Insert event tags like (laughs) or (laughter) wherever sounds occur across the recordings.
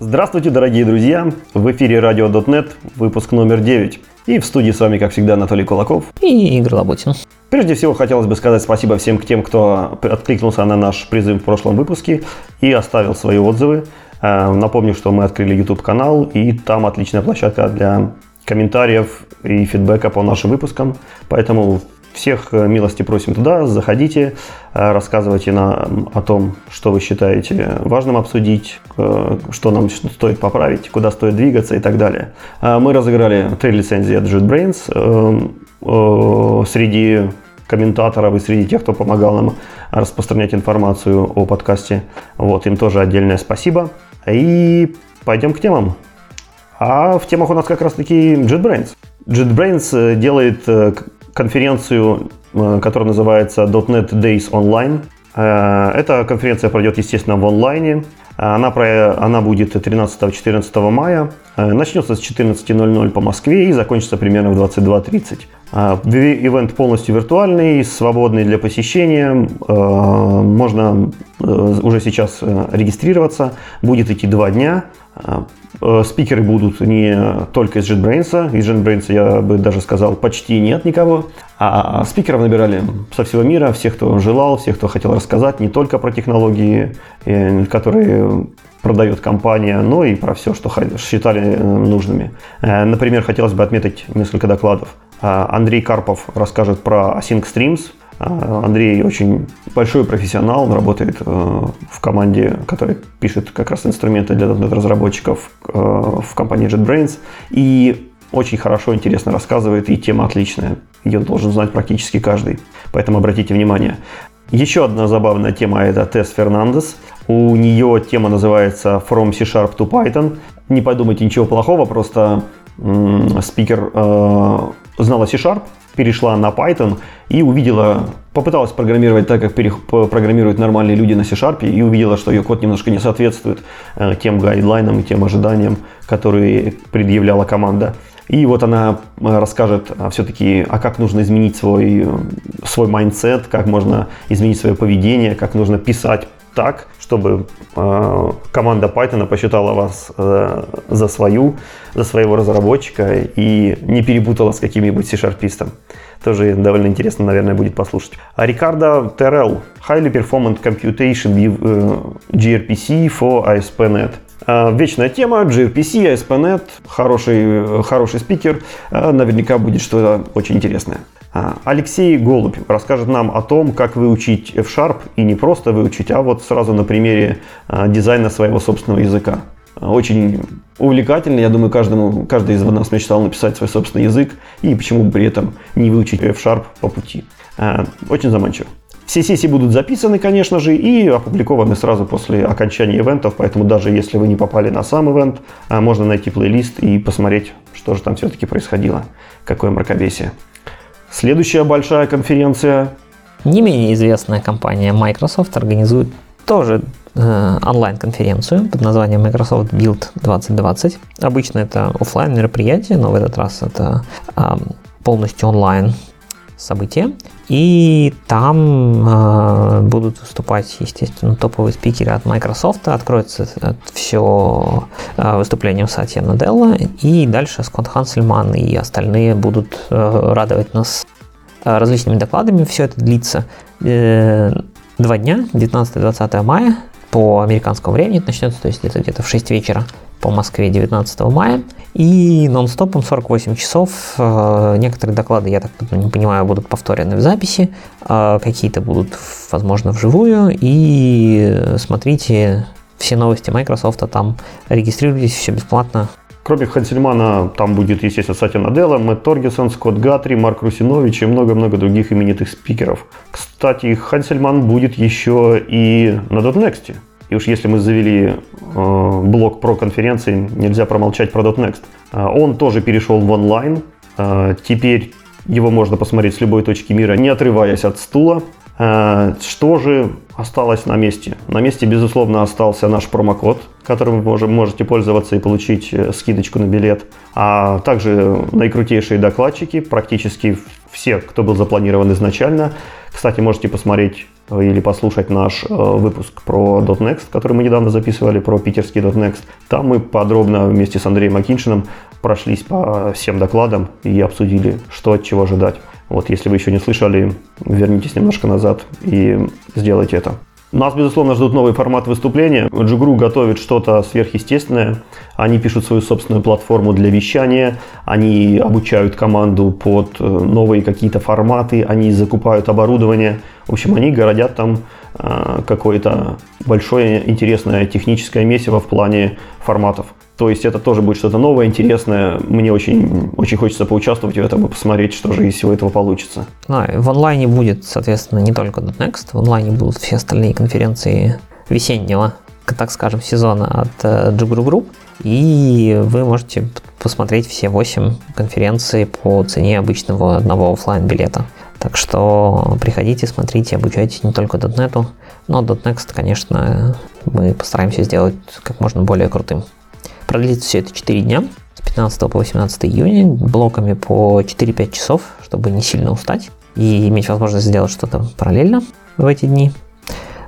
Здравствуйте, дорогие друзья! В эфире Radio.net, выпуск номер 9. И в студии с вами, как всегда, Анатолий Кулаков. И Игорь Лоботин. Прежде всего, хотелось бы сказать спасибо всем тем, кто откликнулся на наш призыв в прошлом выпуске и оставил свои отзывы. Э, напомню, что мы открыли YouTube-канал, и там отличная площадка для комментариев и фидбэка по нашим выпускам. Поэтому всех э, милости просим туда, заходите, э, рассказывайте нам о том, что вы считаете важным обсудить, э, что нам стоит поправить, куда стоит двигаться и так далее. Мы разыграли три лицензии от JetBrains. Среди комментаторов и среди тех, кто помогал нам распространять информацию о подкасте. Вот, им тоже отдельное спасибо. И пойдем к темам. А в темах у нас как раз таки JetBrains. JetBrains делает конференцию, э, которая называется .NET Days Online. Э, эта конференция пройдет, естественно, в онлайне. Она, про, она будет 13-14 мая. Э, начнется с 14.00 по Москве и закончится примерно в 22.30. Ивент полностью виртуальный, свободный для посещения. Можно уже сейчас регистрироваться. Будет идти два дня. Э, спикеры будут не только из JetBrains. Из JetBrains, я бы даже сказал, почти нет никого. А спикеров набирали со всего мира, всех, кто желал, всех, кто хотел рассказать не только про технологии, которые продает компания, но и про все, что считали э, нужными. Например, хотелось бы отметить несколько докладов. Андрей Карпов расскажет про Async Streams – Андрей очень большой профессионал, он работает э, в команде, которая пишет как раз инструменты для разработчиков э, в компании JetBrains. И очень хорошо, интересно рассказывает, и тема отличная. Ее должен знать практически каждый. Поэтому обратите внимание. Еще одна забавная тема – это Тесс Фернандес. У нее тема называется From C-Sharp to Python. Не подумайте ничего плохого, просто спикер э, знала C-Sharp, перешла на Python и увидела, попыталась программировать так, как программируют нормальные люди на C-Sharp, и увидела, что ее код немножко не соответствует э, тем гайдлайнам и тем ожиданиям, которые предъявляла команда. И вот она э, расскажет а, все-таки, а как нужно изменить свой, свой mindset, как можно изменить свое поведение, как нужно писать так, чтобы э, команда Python посчитала вас э, за свою, за своего разработчика и не перепутала с каким-нибудь C-шарпистом. Тоже довольно интересно, наверное, будет послушать. А Рикардо Террелл, Highly Performant Computation э, gRPC for ASP.NET. Э, вечная тема, gRPC, ASP.NET, хороший, хороший спикер, э, наверняка будет что-то очень интересное. А, Алексей Голубь расскажет нам о том, как выучить F-Sharp и не просто выучить, а вот сразу на примере а, дизайна своего собственного языка. Очень увлекательно, я думаю, каждому, каждый из нас мечтал написать свой собственный язык и почему бы при этом не выучить F-Sharp по пути. А, очень заманчиво. Все сессии будут записаны, конечно же, и опубликованы сразу после окончания ивентов, поэтому даже если вы не попали на сам ивент, можно найти плейлист и посмотреть, что же там все-таки происходило, какое мракобесие. Следующая большая конференция. Не менее известная компания Microsoft организует тоже э, онлайн-конференцию под названием Microsoft Build 2020. Обычно это офлайн мероприятие, но в этот раз это э, полностью онлайн событие. И там э, будут выступать, естественно, топовые спикеры от Microsoft. Откроется все э, выступлением Сатья Наделла. И дальше Скотт Хансельман и остальные будут э, радовать нас э, различными докладами. Все это длится э, два дня, 19-20 мая по американскому времени. Это начнется, то есть это где-то в 6 вечера по Москве 19 мая. И нон-стопом 48 часов. Э, некоторые доклады, я так не понимаю, будут повторены в записи. А какие-то будут, возможно, вживую. И смотрите все новости Microsoft, а там регистрируйтесь, все бесплатно. Кроме Хансельмана, там будет, естественно, Сатя Наделла, Мэтт Торгесон, Скотт Гатри, Марк Русинович и много-много других именитых спикеров. Кстати, Хансельман будет еще и на .next. И уж если мы завели э, блок про конференции, нельзя промолчать про .next. Э, он тоже перешел в онлайн. Э, теперь его можно посмотреть с любой точки мира, не отрываясь от стула. Э, что же осталось на месте. На месте, безусловно, остался наш промокод, которым вы можете пользоваться и получить э, скидочку на билет. А также наикрутейшие докладчики, практически все, кто был запланирован изначально. Кстати, можете посмотреть э, или послушать наш э, выпуск про .next, который мы недавно записывали, про питерский .next. Там мы подробно вместе с Андреем Акиншиным прошлись по всем докладам и обсудили, что от чего ожидать. Вот, если вы еще не слышали, вернитесь немножко назад и сделайте это. Нас, безусловно, ждут новый формат выступления. Джугру готовит что-то сверхъестественное. Они пишут свою собственную платформу для вещания, они обучают команду под э, новые какие-то форматы, они закупают оборудование. В общем, они городят там э, какое-то большое интересное техническое месиво в плане форматов. То есть это тоже будет что-то новое, интересное. Мне очень, очень хочется поучаствовать в этом и посмотреть, что же из всего этого получится. А, в онлайне будет, соответственно, не только .next, в онлайне будут все остальные конференции весеннего, так скажем, сезона от Jugru э, Group. И вы можете посмотреть все 8 конференций по цене обычного одного офлайн билета. Так что приходите, смотрите, обучайтесь не только .NET, но .next, конечно, мы постараемся сделать как можно более крутым. Продлится все это 4 дня, с 15 по 18 июня, блоками по 4-5 часов, чтобы не сильно устать и иметь возможность сделать что-то параллельно в эти дни.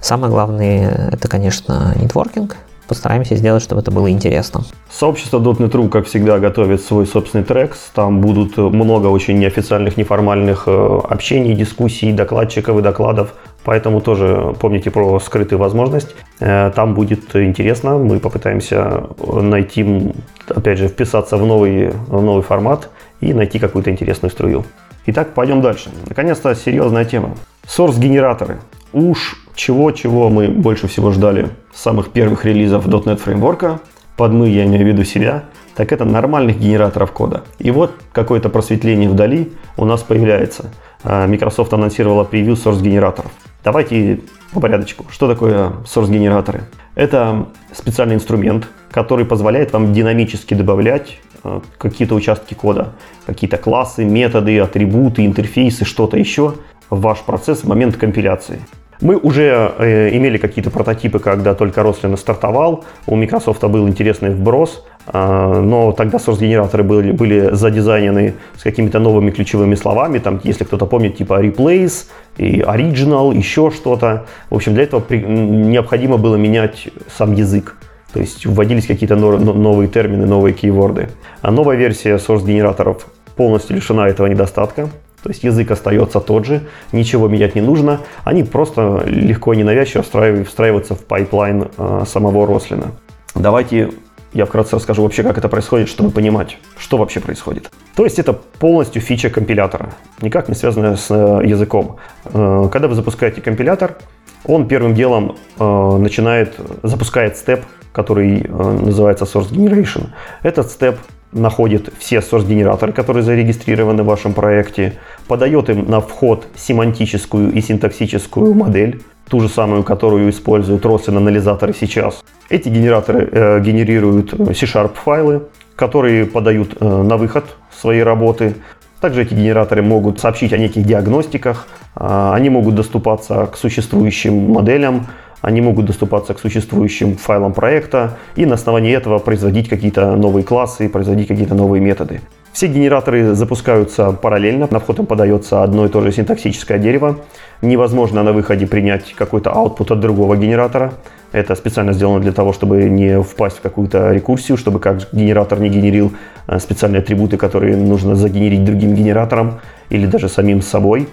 Самое главное, это, конечно, нетворкинг. Постараемся сделать, чтобы это было интересно. Сообщество .NET.ru, как всегда, готовит свой собственный трекс. Там будут много очень неофициальных, неформальных э, общений, дискуссий, докладчиков и докладов Поэтому тоже помните про скрытую возможность. Э, там будет интересно. Мы попытаемся найти, опять же, вписаться в новый, в новый формат и найти какую-то интересную струю. Итак, пойдем дальше. Наконец-то серьезная тема. Source-генераторы. Уж чего-чего мы больше всего ждали с самых первых релизов .NET фреймворка, под мы я имею в виду себя, так это нормальных генераторов кода. И вот какое-то просветление вдали у нас появляется. Э, Microsoft анонсировала превью source генераторов. Давайте по порядочку. Что такое source-генераторы? Это специальный инструмент, который позволяет вам динамически добавлять э, какие-то участки кода, какие-то классы, методы, атрибуты, интерфейсы, что-то еще в ваш процесс в момент компиляции. Мы уже э, имели какие-то прототипы, когда только Roslyn стартовал. У Microsoft был интересный вброс, э, но тогда source-генераторы были, были задизайнены с какими-то новыми ключевыми словами. Там, если кто-то помнит, типа replace, и original, еще что-то. В общем, для этого при, необходимо было менять сам язык. То есть вводились какие-то новые термины, новые keyword ы. А новая версия source-генераторов полностью лишена этого недостатка. То есть язык остается тот же, ничего менять не нужно. Они просто легко и ненавязчиво встраиваются в pipeline э, самого Roslyn а. Давайте я вкратце расскажу вообще, как это происходит, чтобы понимать, что вообще происходит. То есть это полностью фича компилятора, никак не связанная с э, языком. Э, когда вы запускаете компилятор, он первым делом начинает, запускает степ, который называется Source Generation. Этот степ находит все source-генераторы, которые зарегистрированы в вашем проекте, подает им на вход семантическую и синтаксическую модель, ту же самую, которую используют Roslyn анализаторы сейчас. Эти генераторы э, генерируют э, C-Sharp файлы, которые подают э, на выход своей работы. Также эти генераторы могут сообщить о неких диагностиках, э, они могут доступаться к существующим моделям, они могут доступаться к существующим файлам проекта и на основании этого производить какие-то новые классы, производить какие-то новые методы. Все генераторы запускаются параллельно, на вход им подается одно и то же синтаксическое дерево. Невозможно на выходе принять какой-то output от другого генератора. Это специально сделано для того, чтобы не впасть в какую-то рекурсию, чтобы как генератор не генерил э, специальные атрибуты, которые нужно загенерить другим генератором или даже самим собой.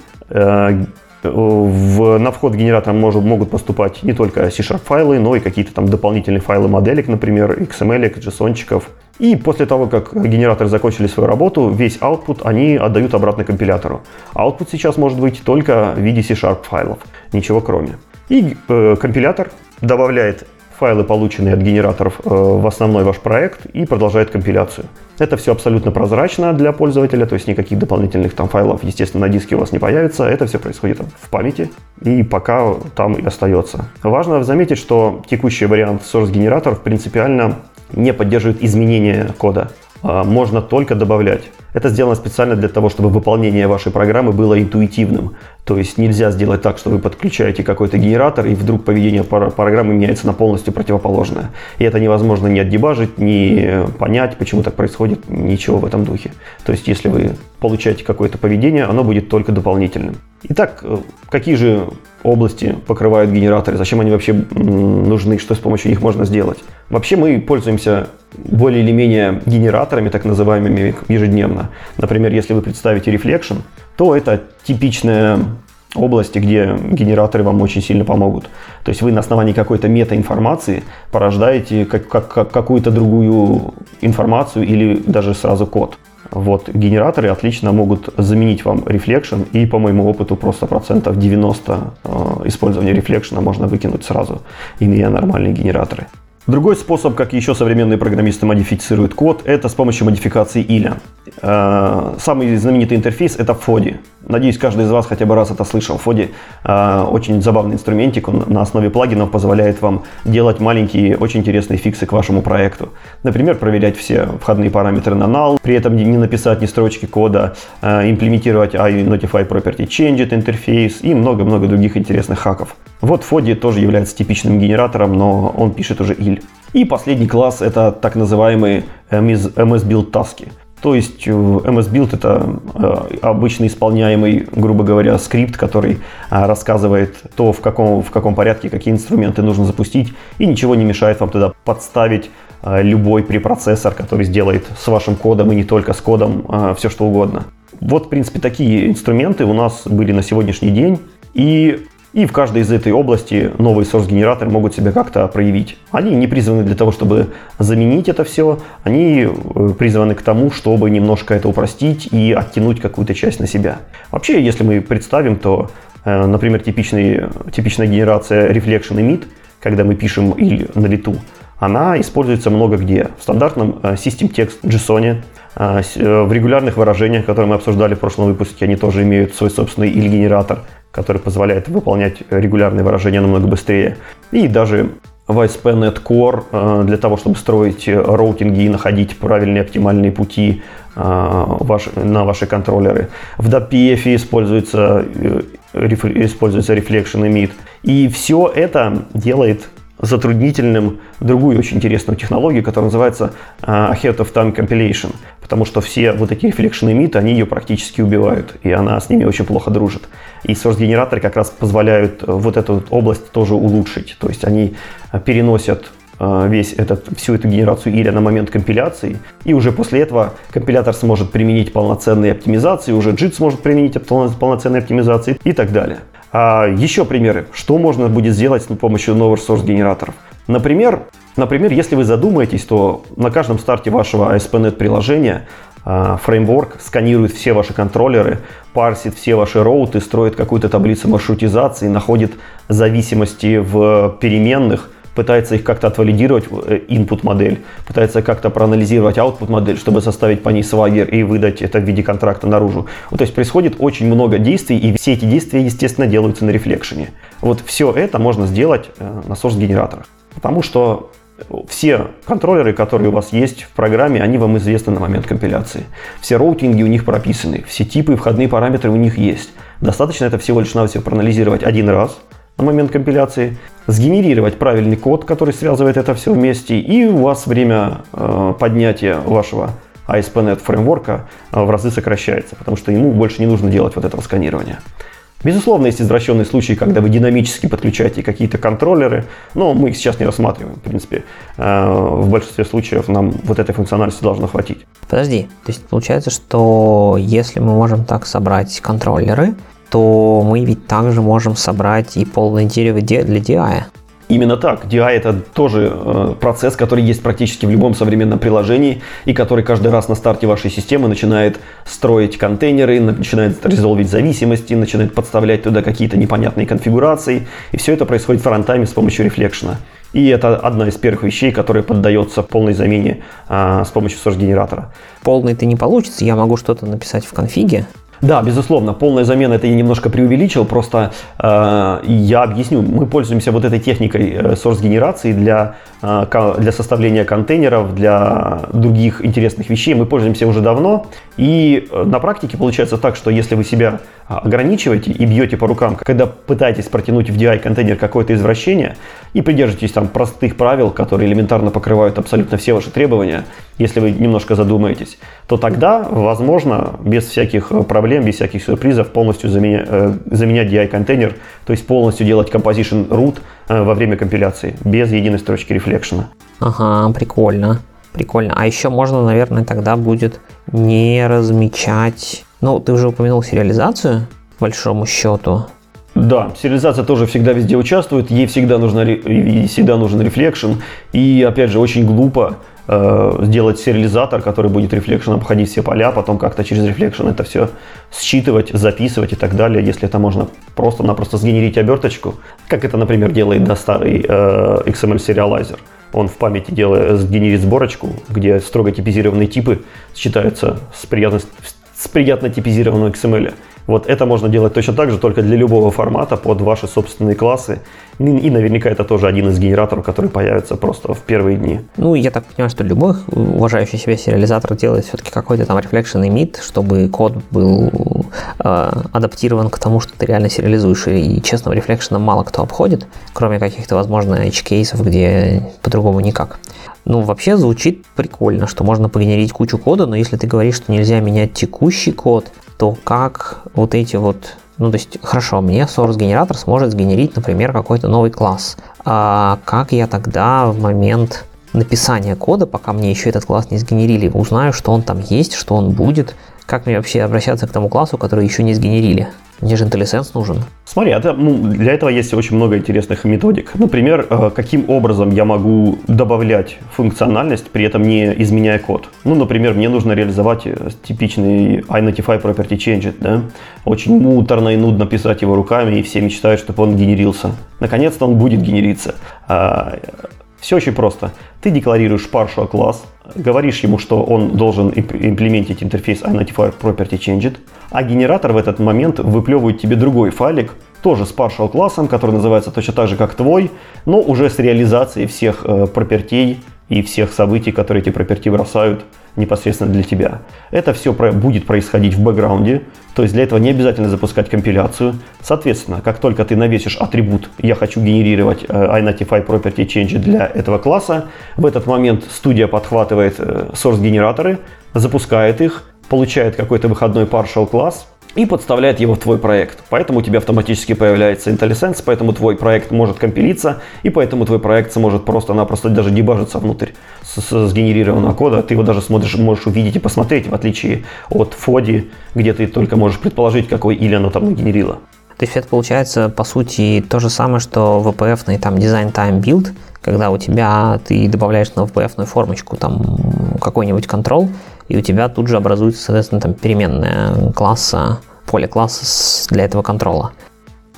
Э, в, на вход генератора может, могут поступать не только C-Sharp файлы, но и какие-то там дополнительные файлы моделек, например, XML, JSON. И после того, как генераторы закончили свою работу, весь output они отдают обратно компилятору. Output сейчас может быть только в виде C-Sharp файлов, ничего кроме. И э, компилятор добавляет файлы, полученные от генераторов, э, в основной ваш проект и продолжает компиляцию. Это все абсолютно прозрачно для пользователя, то есть никаких дополнительных там файлов, естественно, на диске у вас не появится. Это все происходит в памяти и пока там и остается. Важно заметить, что текущий вариант source-генераторов принципиально не поддерживает изменения кода. А, можно только добавлять. Это сделано специально для того, чтобы выполнение вашей программы было интуитивным. То есть нельзя сделать так, что вы подключаете какой-то генератор, и вдруг поведение программы меняется на полностью противоположное. И это невозможно ни отдебажить, ни понять, почему так происходит, ничего в этом духе. То есть если вы получаете какое-то поведение, оно будет только дополнительным. Итак, э, какие же области покрывают генераторы, зачем они вообще нужны, что с помощью них можно сделать? Вообще мы пользуемся более или менее генераторами, так называемыми, ежедневно. Например, если вы представите Reflection, то это типичная области, где генераторы вам очень сильно помогут. То есть вы на основании какой-то метаинформации порождаете как, как, как, какую-то другую информацию или даже сразу код. Вот, генераторы отлично могут заменить вам Reflection, и по моему опыту просто процентов 90 э, использования Reflection можно выкинуть сразу, имея нормальные генераторы. Другой способ, как еще современные программисты модифицируют код, это с помощью модификации иля. Э, самый знаменитый интерфейс это FODI. Надеюсь, каждый из вас хотя бы раз это слышал. FODI э, очень забавный инструментик, он на основе плагинов позволяет вам делать маленькие, очень интересные фиксы к вашему проекту. Например, проверять все входные параметры на null, при этом не написать ни строчки кода, э, имплементировать iNotify Property Changed интерфейс и много-много других интересных хаков. Вот FODI тоже является типичным генератором, но он пишет уже il. И последний класс это так называемые MS Build таски. То есть MS Build это э, обычно исполняемый, грубо говоря, скрипт, который э, рассказывает то, в каком, в каком порядке какие инструменты нужно запустить, и ничего не мешает вам туда подставить э, любой препроцессор, который сделает с вашим кодом и не только с кодом все что угодно. Вот, в принципе, такие инструменты у нас были на сегодняшний день. И и в каждой из этой области новые source-генераторы могут себя как-то проявить. Они не призваны для того, чтобы заменить это все, они э, призваны к тому, чтобы немножко это упростить и оттянуть какую-то часть на себя. Вообще, если мы представим, то, э, например, типичный, типичная генерация Reflection Emit, когда мы пишем или на лету, она используется много где. В стандартном э, System Text JSON, в регулярных выражениях, которые мы обсуждали в прошлом выпуске, они тоже имеют свой собственный или-генератор, который позволяет выполнять регулярные выражения намного быстрее. И даже в ASP.NET Core э, для того, чтобы строить роутинги и находить правильные оптимальные пути э, на ваши контроллеры. В DAPF используется, э, используется Reflection Emit. И все это делает затруднительным другую очень интересную технологию, которая называется Ahead of Time Compilation потому что все вот эти рефлекшенные миты, они ее практически убивают, и она с ними очень плохо дружит. И source-генераторы как раз позволяют э, вот эту область тоже улучшить, то есть они э, переносят э, весь этот, всю эту генерацию или на момент компиляции, и уже после этого компилятор сможет применить полноценные оптимизации, уже JIT сможет применить полноценные оптимизации и так далее. А еще примеры, что можно будет сделать с помощью новых source-генераторов. Например, Например, если вы задумаетесь, то на каждом старте вашего ASP.NET приложения а, фреймворк сканирует все ваши контроллеры, парсит все ваши роуты, строит какую-то таблицу маршрутизации, находит зависимости в переменных, пытается их как-то отвалидировать, э, input модель, пытается как-то проанализировать output модель, чтобы составить по ней свагер и выдать это в виде контракта наружу. Вот, то есть происходит очень много действий, и все эти действия, естественно, делаются на рефлекшене. Вот все это можно сделать э, на source-генераторах. Потому что все контроллеры, которые у вас есть в программе, они вам известны на момент компиляции. Все роутинги у них прописаны, все типы и входные параметры у них есть. Достаточно это всего лишь навсего проанализировать один раз на момент компиляции, сгенерировать правильный код, который связывает это все вместе, и у вас время э, поднятия вашего ASP.NET фреймворка э, в разы сокращается, потому что ему больше не нужно делать вот этого сканирования. Безусловно, есть извращенные случаи, когда вы динамически подключаете какие-то контроллеры, но мы их сейчас не рассматриваем. В принципе, э, в большинстве случаев нам вот этой функциональности должно хватить. Подожди, то есть получается, что если мы можем так собрать контроллеры, то мы ведь также можем собрать и полное дерево для DI. Именно так. DI это тоже э, процесс, который есть практически в любом современном приложении и который каждый раз на старте вашей системы начинает строить контейнеры, начинает резолвить зависимости, начинает подставлять туда какие-то непонятные конфигурации. И все это происходит в фронтайме с помощью рефлекшена. И это одна из первых вещей, которая поддается полной замене а, с помощью source-генератора. Полный ты не получится, я могу что-то написать в конфиге, Да, безусловно, полная замена это я немножко преувеличил, просто э, я объясню, мы пользуемся вот этой техникой э, source-генерации для, э, для составления контейнеров, для других интересных вещей, мы пользуемся уже давно, и э, на практике получается так, что если вы себя ограничиваете и бьете по рукам, когда пытаетесь протянуть в DI-контейнер какое-то извращение и придержитесь там простых правил, которые элементарно покрывают абсолютно все ваши требования, если вы немножко задумаетесь, то тогда, возможно, без всяких проблем, без всяких сюрпризов полностью заменя, э, заменять DI-контейнер, то есть полностью делать composition root э, во время компиляции, без единой строчки рефлекшена. Ага, прикольно. Прикольно. А еще можно, наверное, тогда будет не размечать ну, ты уже упомянул сериализацию, по большому счету. Да, сериализация тоже всегда везде участвует, ей всегда, нужно, ей всегда нужен reflection. И, опять же, очень глупо сделать сериализатор, который будет reflection обходить все поля, потом как-то через reflection это все считывать, записывать и так далее, если это можно просто-напросто сгенерить оберточку, как это, например, делает да, старый э, XML serializer. Он в памяти делает, сгенерит сборочку, где строго типизированные типы считаются с приятностью с приятно типизированным XML. Вот это можно делать точно так же, только для любого формата под ваши собственные классы. И наверняка это тоже один из генераторов, который появится просто в первые дни. Ну, я так понимаю, что любой уважающий себя сериализатор делает все-таки какой-то там reflection emit, чтобы код был э, адаптирован к тому, что ты реально сериализуешь. И честного рефлекшена мало кто обходит, кроме каких-то, возможно, edge-кейсов, где по-другому никак. Ну, вообще звучит прикольно, что можно погенерить кучу кода, но если ты говоришь, что нельзя менять текущий код, то как вот эти вот ну, то есть, хорошо, мне source генератор сможет сгенерить, например, какой-то новый класс. А как я тогда в момент написания кода, пока мне еще этот класс не сгенерили, узнаю, что он там есть, что он будет, как мне вообще обращаться к тому классу, который еще не сгенерили? Мне же IntelliSense нужен. Смотри, это, ну, для этого есть очень много интересных методик. Например, э, каким образом я могу добавлять функциональность, при этом не изменяя код. Ну, например, мне нужно реализовать э, типичный iNotify Property Change. Да? Очень муторно и нудно писать его руками, и все мечтают, чтобы он генерился. Наконец-то он будет генериться. Все очень просто. Ты декларируешь partial класс, говоришь ему, что он должен имплементить интерфейс iNotify Property Changed, а генератор в этот момент выплевывает тебе другой файлик, тоже с partial классом, который называется точно так же, как твой, но уже с реализацией всех э, пропертей и всех событий, которые эти проперти бросают непосредственно для тебя. Это все будет происходить в бэкграунде, то есть для этого не обязательно запускать компиляцию. Соответственно, как только ты навесишь атрибут «я хочу генерировать э, iNotify Property Change для этого класса», в этот момент студия подхватывает э, source-генераторы, запускает их, получает какой-то выходной partial класс – и подставляет его в твой проект. Поэтому у тебя автоматически появляется IntelliSense, поэтому твой проект может компилиться, и поэтому твой проект сможет просто-напросто даже дебажиться внутрь с, с сгенерированного кода. Ты его даже смотришь, можешь увидеть и посмотреть, в отличие от Фоди, где ты только можешь предположить, какой или оно там нагенерило. То есть это получается, по сути, то же самое, что VPF там design time build, когда у тебя ты добавляешь на VPF формочку там какой-нибудь контрол, и у тебя тут же образуется, соответственно, там переменная класса, поле класса для этого контрола.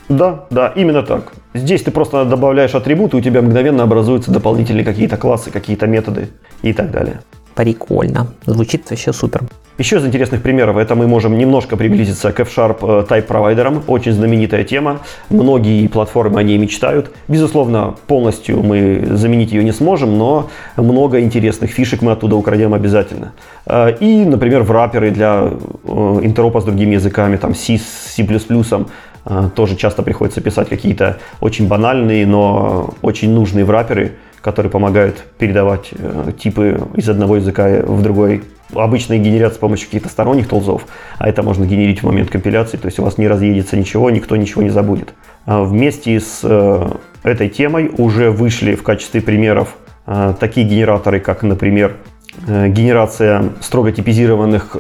Да, да, именно так. Здесь ты просто добавляешь атрибуты, у тебя мгновенно образуются дополнительные какие-то классы, какие-то методы и так далее. Прикольно. Звучит вообще супер. Еще из интересных примеров, это мы можем немножко приблизиться к F-Sharp э, Type провайдерам. Очень знаменитая тема. Многие платформы о ней мечтают. Безусловно, полностью мы заменить ее не сможем, но много интересных фишек мы оттуда украдем обязательно. Э, и, например, в враперы для э, интеропа с другими языками, там C, C++, тоже часто приходится писать какие-то очень банальные, но очень нужные враперы, которые помогают передавать типы из одного языка в другой. Обычно их генерят с помощью каких-то сторонних толзов, а это можно генерить в момент компиляции, то есть у вас не разъедется ничего, никто ничего не забудет. А вместе с э, этой темой уже вышли в качестве примеров э, такие генераторы, как, например, э, генерация строго типизированных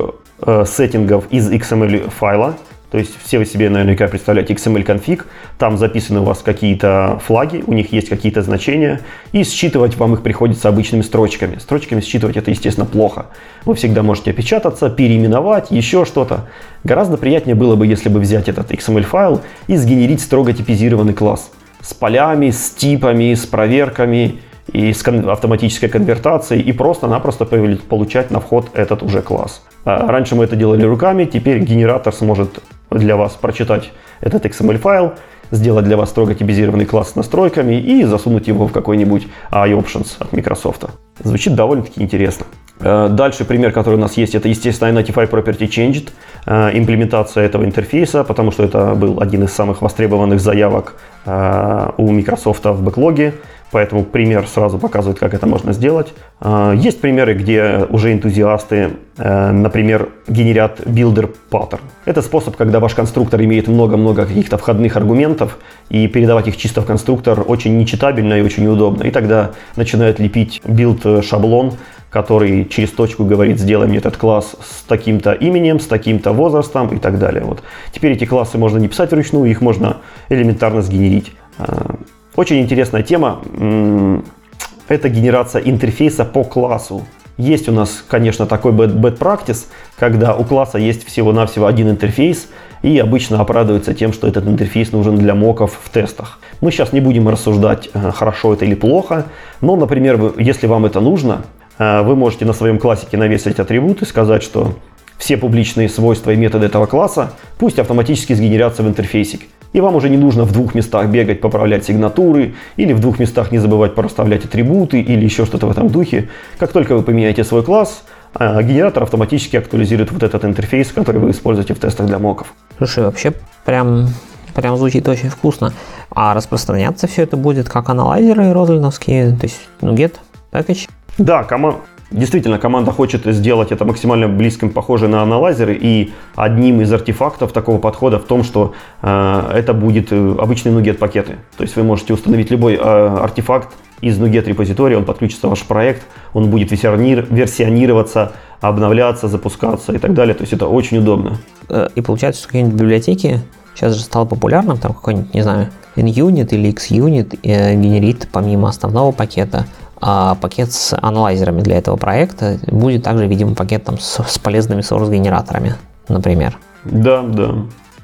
сеттингов из XML файла, то есть все вы себе наверняка представляете XML конфиг, там записаны у вас какие-то флаги, у них есть какие-то значения, и считывать вам их приходится обычными строчками. Строчками считывать это, естественно, плохо. Вы всегда можете опечататься, переименовать, еще что-то. Гораздо приятнее было бы, если бы взять этот XML файл и сгенерить строго типизированный класс с полями, с типами, с проверками и с автоматической конвертацией, и просто-напросто получать на вход этот уже класс. А раньше мы это делали руками, теперь генератор сможет для вас прочитать этот XML-файл, сделать для вас строго типизированный класс с настройками и засунуть его в какой-нибудь iOptions от Microsoft. Звучит довольно-таки интересно. Э, дальше пример, который у нас есть, это, естественно, Identify Property Changed, э, имплементация этого интерфейса, потому что это был один из самых востребованных заявок э, у Microsoft в бэклоге. Поэтому пример сразу показывает, как это можно сделать. А, есть примеры, где уже энтузиасты, э, например, генерят builder pattern. Это способ, когда ваш конструктор имеет много-много каких-то входных аргументов, и передавать их чисто в конструктор очень нечитабельно и очень удобно. И тогда начинают лепить build шаблон, который через точку говорит, сделай мне этот класс с таким-то именем, с таким-то возрастом и так далее. Вот. Теперь эти классы можно не писать вручную, их можно элементарно сгенерить. Очень интересная тема – это генерация интерфейса по классу. Есть у нас, конечно, такой bad, bad practice, когда у класса есть всего-навсего один интерфейс, и обычно оправдывается тем, что этот интерфейс нужен для моков в тестах. Мы сейчас не будем рассуждать, э, хорошо это или плохо, но, например, если вам это нужно, э, вы можете на своем классике навесить атрибуты, сказать, что все публичные свойства и методы этого класса пусть автоматически сгенерятся в интерфейсик. И вам уже не нужно в двух местах бегать, поправлять сигнатуры, или в двух местах не забывать проставлять атрибуты, или еще что-то в этом духе. Как только вы поменяете свой класс, а, генератор автоматически актуализирует вот этот интерфейс, который вы используете в тестах для моков. Слушай, вообще прям, прям звучит очень вкусно. А распространяться все это будет как аналайзеры родлиновские, то есть NuGet, package? Да, команда Действительно, команда хочет сделать это максимально близким, похоже на аналайзеры, и одним из артефактов такого подхода в том, что э, это будет э, обычные NuGet пакеты. То есть вы можете установить любой э, артефакт из NuGet репозитория, он подключится в ваш проект, он будет версионироваться, обновляться, запускаться и так далее. То есть это очень удобно. Э, и получается, что какие-нибудь библиотеки сейчас же стало популярным, там какой-нибудь, не знаю, NUnit или XUnit э, генерит помимо основного пакета а пакет с аналайзерами для этого проекта будет также, видимо, пакет там с, с полезными source-генераторами, например. Да, да.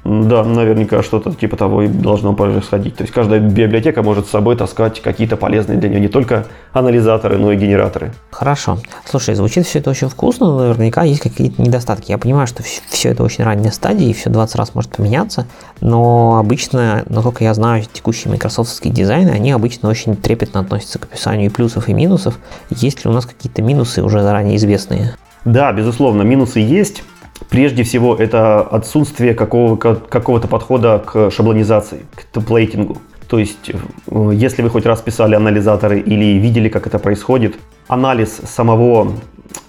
Да, наверняка что-то типа того и должно происходить. То есть каждая библиотека может с собой таскать какие-то полезные для нее не только анализаторы, но и генераторы. Хорошо. Слушай, звучит все это очень вкусно, но наверняка есть какие-то недостатки. Я понимаю, что все это очень ранняя стадия, и все 20 раз может поменяться, но обычно, насколько я знаю, текущие майкрософтские дизайны, они обычно очень трепетно относятся к описанию и плюсов, и минусов. Есть ли у нас какие-то минусы уже заранее известные? Да, безусловно, минусы есть. Прежде всего, это отсутствие какого- какого-то подхода к шаблонизации, к темплейтингу. То есть, э, если вы хоть раз писали анализаторы или видели, как это происходит, анализ самого,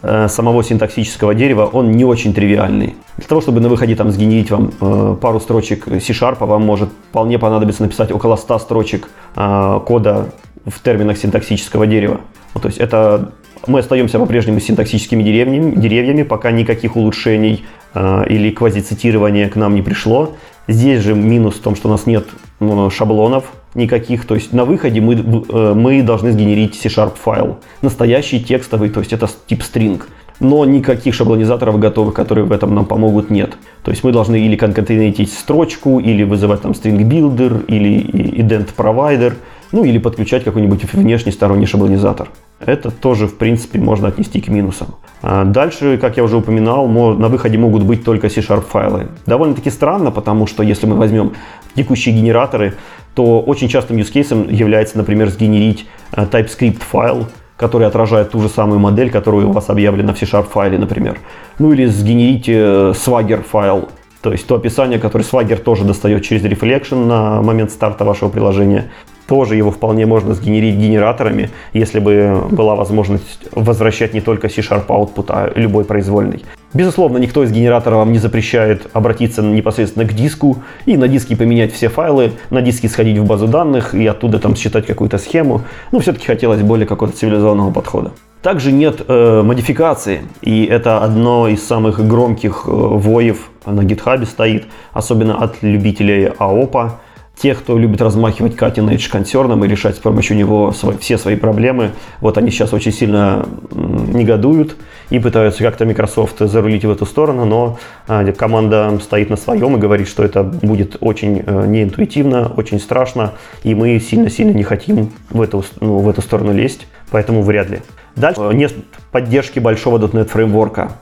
э, самого синтаксического дерева, он не очень тривиальный. Для того, чтобы на выходе там сгенерить вам э, пару строчек C-Sharp, вам может вполне понадобиться написать около 100 строчек кода в терминах синтаксического дерева. То есть это мы остаемся по-прежнему синтаксическими деревьями, деревьями пока никаких улучшений э, или квазицитирования к нам не пришло. Здесь же минус в том, что у нас нет ну, шаблонов никаких. То есть на выходе мы, э, мы должны сгенерить C-Sharp файл. Настоящий текстовый, то есть это тип string. Но никаких шаблонизаторов готовых, которые в этом нам помогут, нет. То есть мы должны или конкатенетить строчку, или вызывать там string builder, или ident provider, ну или подключать какой-нибудь внешний сторонний шаблонизатор это тоже, в принципе, можно отнести к минусам. А дальше, как я уже упоминал, на выходе могут быть только C-Sharp файлы. Довольно-таки странно, потому что если мы возьмем текущие генераторы, то очень частым use case является, например, сгенерить э, TypeScript файл, который отражает ту же самую модель, которая у вас объявлена в C-Sharp файле, например. Ну или сгенерить э, Swagger файл, то есть то описание, которое Swagger тоже достает через Reflection на момент старта вашего приложения тоже его вполне можно сгенерить генераторами, если бы была возможность возвращать не только C-Sharp output, а любой произвольный. Безусловно, никто из генераторов вам не запрещает обратиться непосредственно к диску и на диске поменять все файлы, на диске сходить в базу данных и оттуда там считать какую-то схему. Но все-таки хотелось более какого-то цивилизованного подхода. Также нет э, модификации, и это одно из самых громких э, воев на GitHub стоит, особенно от любителей АОПа, Те, кто любит размахивать cutting edge консерном и решать с помощью него свои, все свои проблемы, вот они сейчас очень сильно негодуют и пытаются как-то Microsoft зарулить в эту сторону, но а, команда стоит на своем и говорит, что это будет очень э, неинтуитивно, очень страшно, и мы сильно-сильно не хотим в эту, ну, в эту сторону лезть, поэтому вряд ли. Дальше нет поддержки большого .NET фреймворка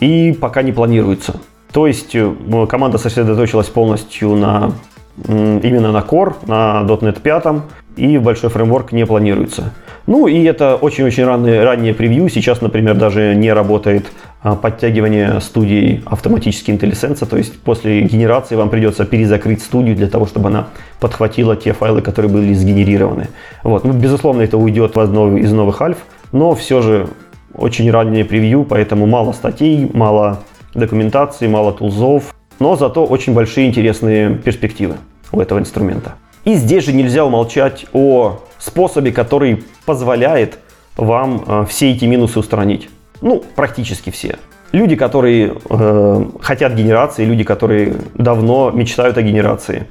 и пока не планируется. То есть э, команда сосредоточилась полностью на именно на Core, на .NET 5, и большой фреймворк не планируется. Ну и это очень-очень раннее, раннее превью. Сейчас, например, даже не работает а, подтягивание студии автоматически IntelliSense, то есть после генерации вам придется перезакрыть студию для того, чтобы она подхватила те файлы, которые были сгенерированы. Вот. Ну, безусловно, это уйдет в одно из новых альф, но все же очень раннее превью, поэтому мало статей, мало документации, мало тулзов, но зато очень большие интересные перспективы у этого инструмента. И здесь же нельзя умолчать о способе, который позволяет вам э, все эти минусы устранить. Ну, практически все. Люди, которые э, хотят генерации, люди, которые давно мечтают о генерации,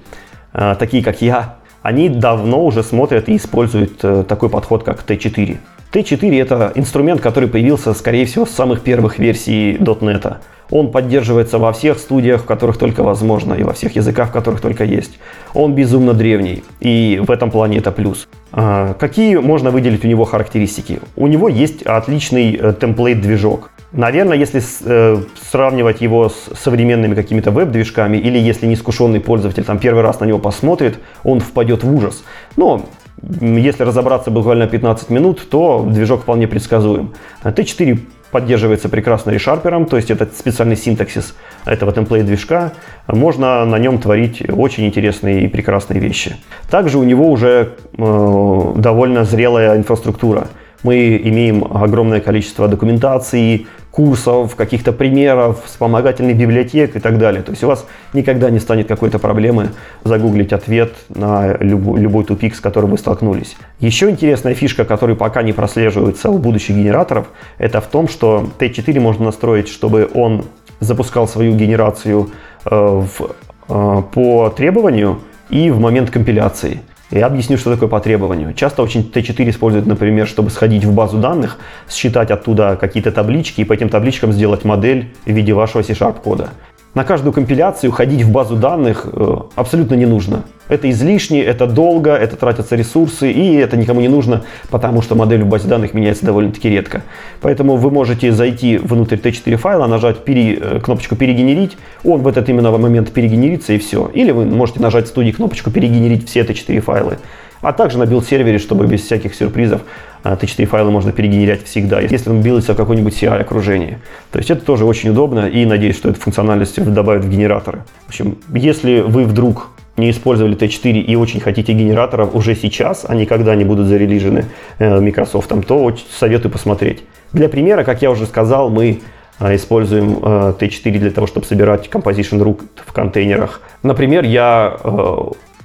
э, такие как я, они давно уже смотрят и используют э, такой подход, как T4. T4 это инструмент, который появился, скорее всего, с самых первых версий .NET. Он поддерживается во всех студиях, в которых только возможно, и во всех языках, в которых только есть. Он безумно древний, и в этом плане это плюс. А, какие можно выделить у него характеристики? У него есть отличный э, темплейт-движок. Наверное, если э, сравнивать его с современными какими-то веб-движками, или если неискушенный пользователь там первый раз на него посмотрит, он впадет в ужас. Но если разобраться буквально 15 минут, то движок вполне предсказуем. T4 поддерживается прекрасно решарпером, то есть это специальный синтаксис этого темплейт-движка. Можно на нем творить очень интересные и прекрасные вещи. Также у него уже э, довольно зрелая инфраструктура. Мы имеем огромное количество документации, курсов, каких-то примеров, вспомогательных библиотек и так далее. То есть у вас никогда не станет какой-то проблемы загуглить ответ на любой, любой тупик, с которым вы столкнулись. Еще интересная фишка, которая пока не прослеживается у будущих генераторов, это в том, что T4 можно настроить, чтобы он запускал свою генерацию э, в, э, по требованию и в момент компиляции. Я объясню, что такое по требованию. Часто очень T4 используют, например, чтобы сходить в базу данных, считать оттуда какие-то таблички и по этим табличкам сделать модель в виде вашего C-Sharp кода на каждую компиляцию ходить в базу данных э, абсолютно не нужно. Это излишне, это долго, это тратятся ресурсы, и это никому не нужно, потому что модель в базе данных меняется довольно-таки редко. Поэтому вы можете зайти внутрь T4 файла, нажать пере, э, кнопочку «Перегенерить», он в этот именно момент перегенерится и все. Или вы можете нажать в студии кнопочку «Перегенерить все T4 файлы» а также на build -сервере, чтобы без всяких сюрпризов T4 а, файлы можно перегенерять всегда, если он билдится в какой-нибудь CI-окружении. То есть это тоже очень удобно и надеюсь, что эту функциональность добавят в генераторы. В общем, если вы вдруг не использовали T4 и очень хотите генераторов уже сейчас, они когда они будут зарелижены э, Microsoft, то советую посмотреть. Для примера, как я уже сказал, мы э, используем э, T4 для того, чтобы собирать composition root в контейнерах. Например, я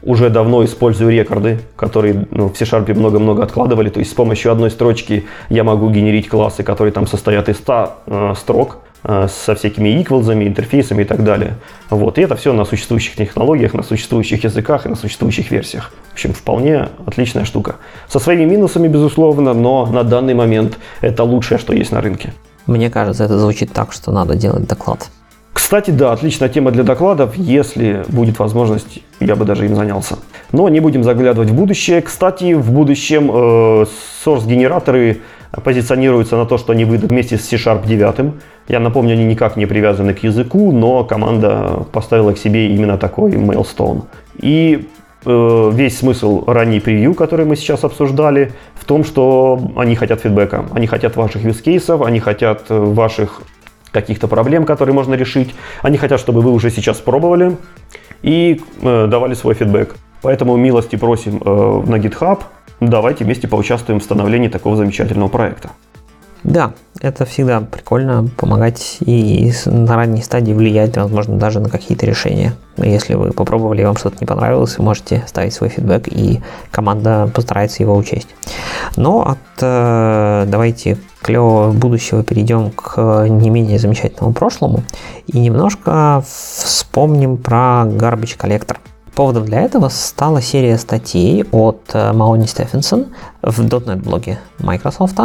уже давно использую рекорды, которые ну, в C-Sharp много-много откладывали. То есть с помощью одной строчки я могу генерить классы, которые там состоят из 100 э, строк э, со всякими equals'ами, интерфейсами и так далее. Вот. И это все на существующих технологиях, на существующих языках и на существующих версиях. В общем, вполне отличная штука. Со своими минусами, безусловно, но на данный момент это лучшее, что есть на рынке. Мне кажется, это звучит так, что надо делать доклад. Кстати, да, отличная тема для докладов. Если будет возможность, я бы даже им занялся. Но не будем заглядывать в будущее. Кстати, в будущем э, source-генераторы позиционируются на то, что они выйдут вместе с C-Sharp 9. Я напомню, они никак не привязаны к языку, но команда поставила к себе именно такой milestone. И э, весь смысл ранней превью, который мы сейчас обсуждали, в том, что они хотят фидбэка, они хотят ваших use cases, они хотят ваших каких-то проблем, которые можно решить. Они хотят, чтобы вы уже сейчас пробовали и э, давали свой фидбэк. Поэтому милости просим э, на GitHub. Давайте вместе поучаствуем в становлении такого замечательного проекта. Да, это всегда прикольно помогать и на ранней стадии влиять, возможно, даже на какие-то решения. Если вы попробовали и вам что-то не понравилось, вы можете ставить свой фидбэк, и команда постарается его учесть. Но от э, давайте клевого будущего перейдем к не менее замечательному прошлому и немножко вспомним про garbage коллектор. Поводом для этого стала серия статей от э, Маони Стефенсон в .NET блоге Microsoft,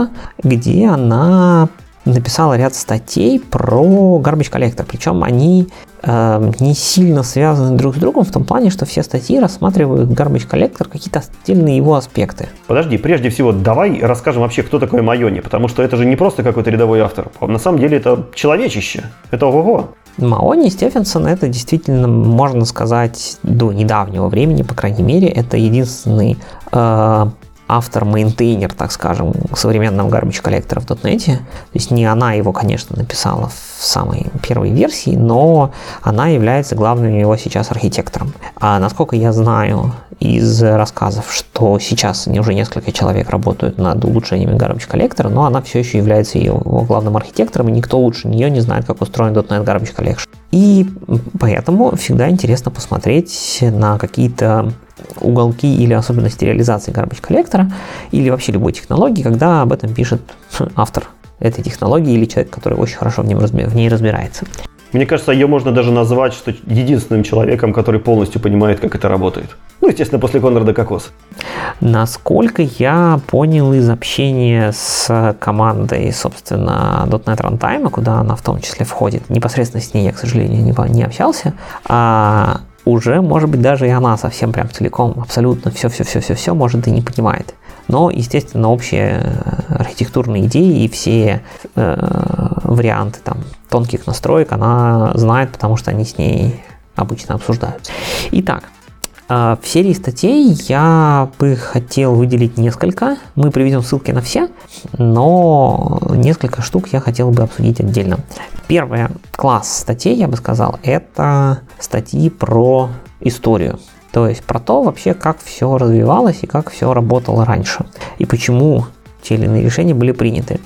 где она написала ряд статей про Garbage Collector. Причем они э, не сильно связаны друг с другом в том плане, что все статьи рассматривают Garbage Collector какие-то отдельные его аспекты. Подожди, прежде всего, давай расскажем вообще, кто такой Майони, потому что это же не просто какой-то рядовой автор. На самом деле это человечище. Это ого-го. Маони Стефенсон это действительно, можно сказать, до недавнего времени, по крайней мере, это единственный э, автор-мейнтейнер, так скажем, современного garbage коллектора в .NET. То есть не она его, конечно, написала в самой первой версии, но она является главным его сейчас архитектором. А насколько я знаю из рассказов, что сейчас уже несколько человек работают над улучшениями garbage коллектора, но она все еще является его главным архитектором, и никто лучше нее не знает, как устроен .NET Garbage Collection. И поэтому всегда интересно посмотреть на какие-то уголки или особенности реализации garbage коллектора или вообще любой технологии, когда об этом пишет (laughs) автор этой технологии или человек, который очень хорошо в, нем, в ней разбирается. Мне кажется, ее можно даже назвать что единственным человеком, который полностью понимает, как это работает. Ну, естественно, после Конрада Кокос. Насколько я понял из общения с командой, собственно, .NET Runtime, куда она в том числе входит, непосредственно с ней я, к сожалению, не, не общался, а уже, может быть, даже и она совсем прям целиком, абсолютно все-все-все-все-все, может, и не понимает. Но, естественно, общие э, архитектурные идеи и все э, варианты там, тонких настроек она знает, потому что они с ней обычно обсуждаются. Итак, в серии статей я бы хотел выделить несколько. Мы приведем ссылки на все, но несколько штук я хотел бы обсудить отдельно. Первый класс статей, я бы сказал, это статьи про историю. То есть про то вообще, как все развивалось и как все работало раньше. И почему те или иные решения были приняты.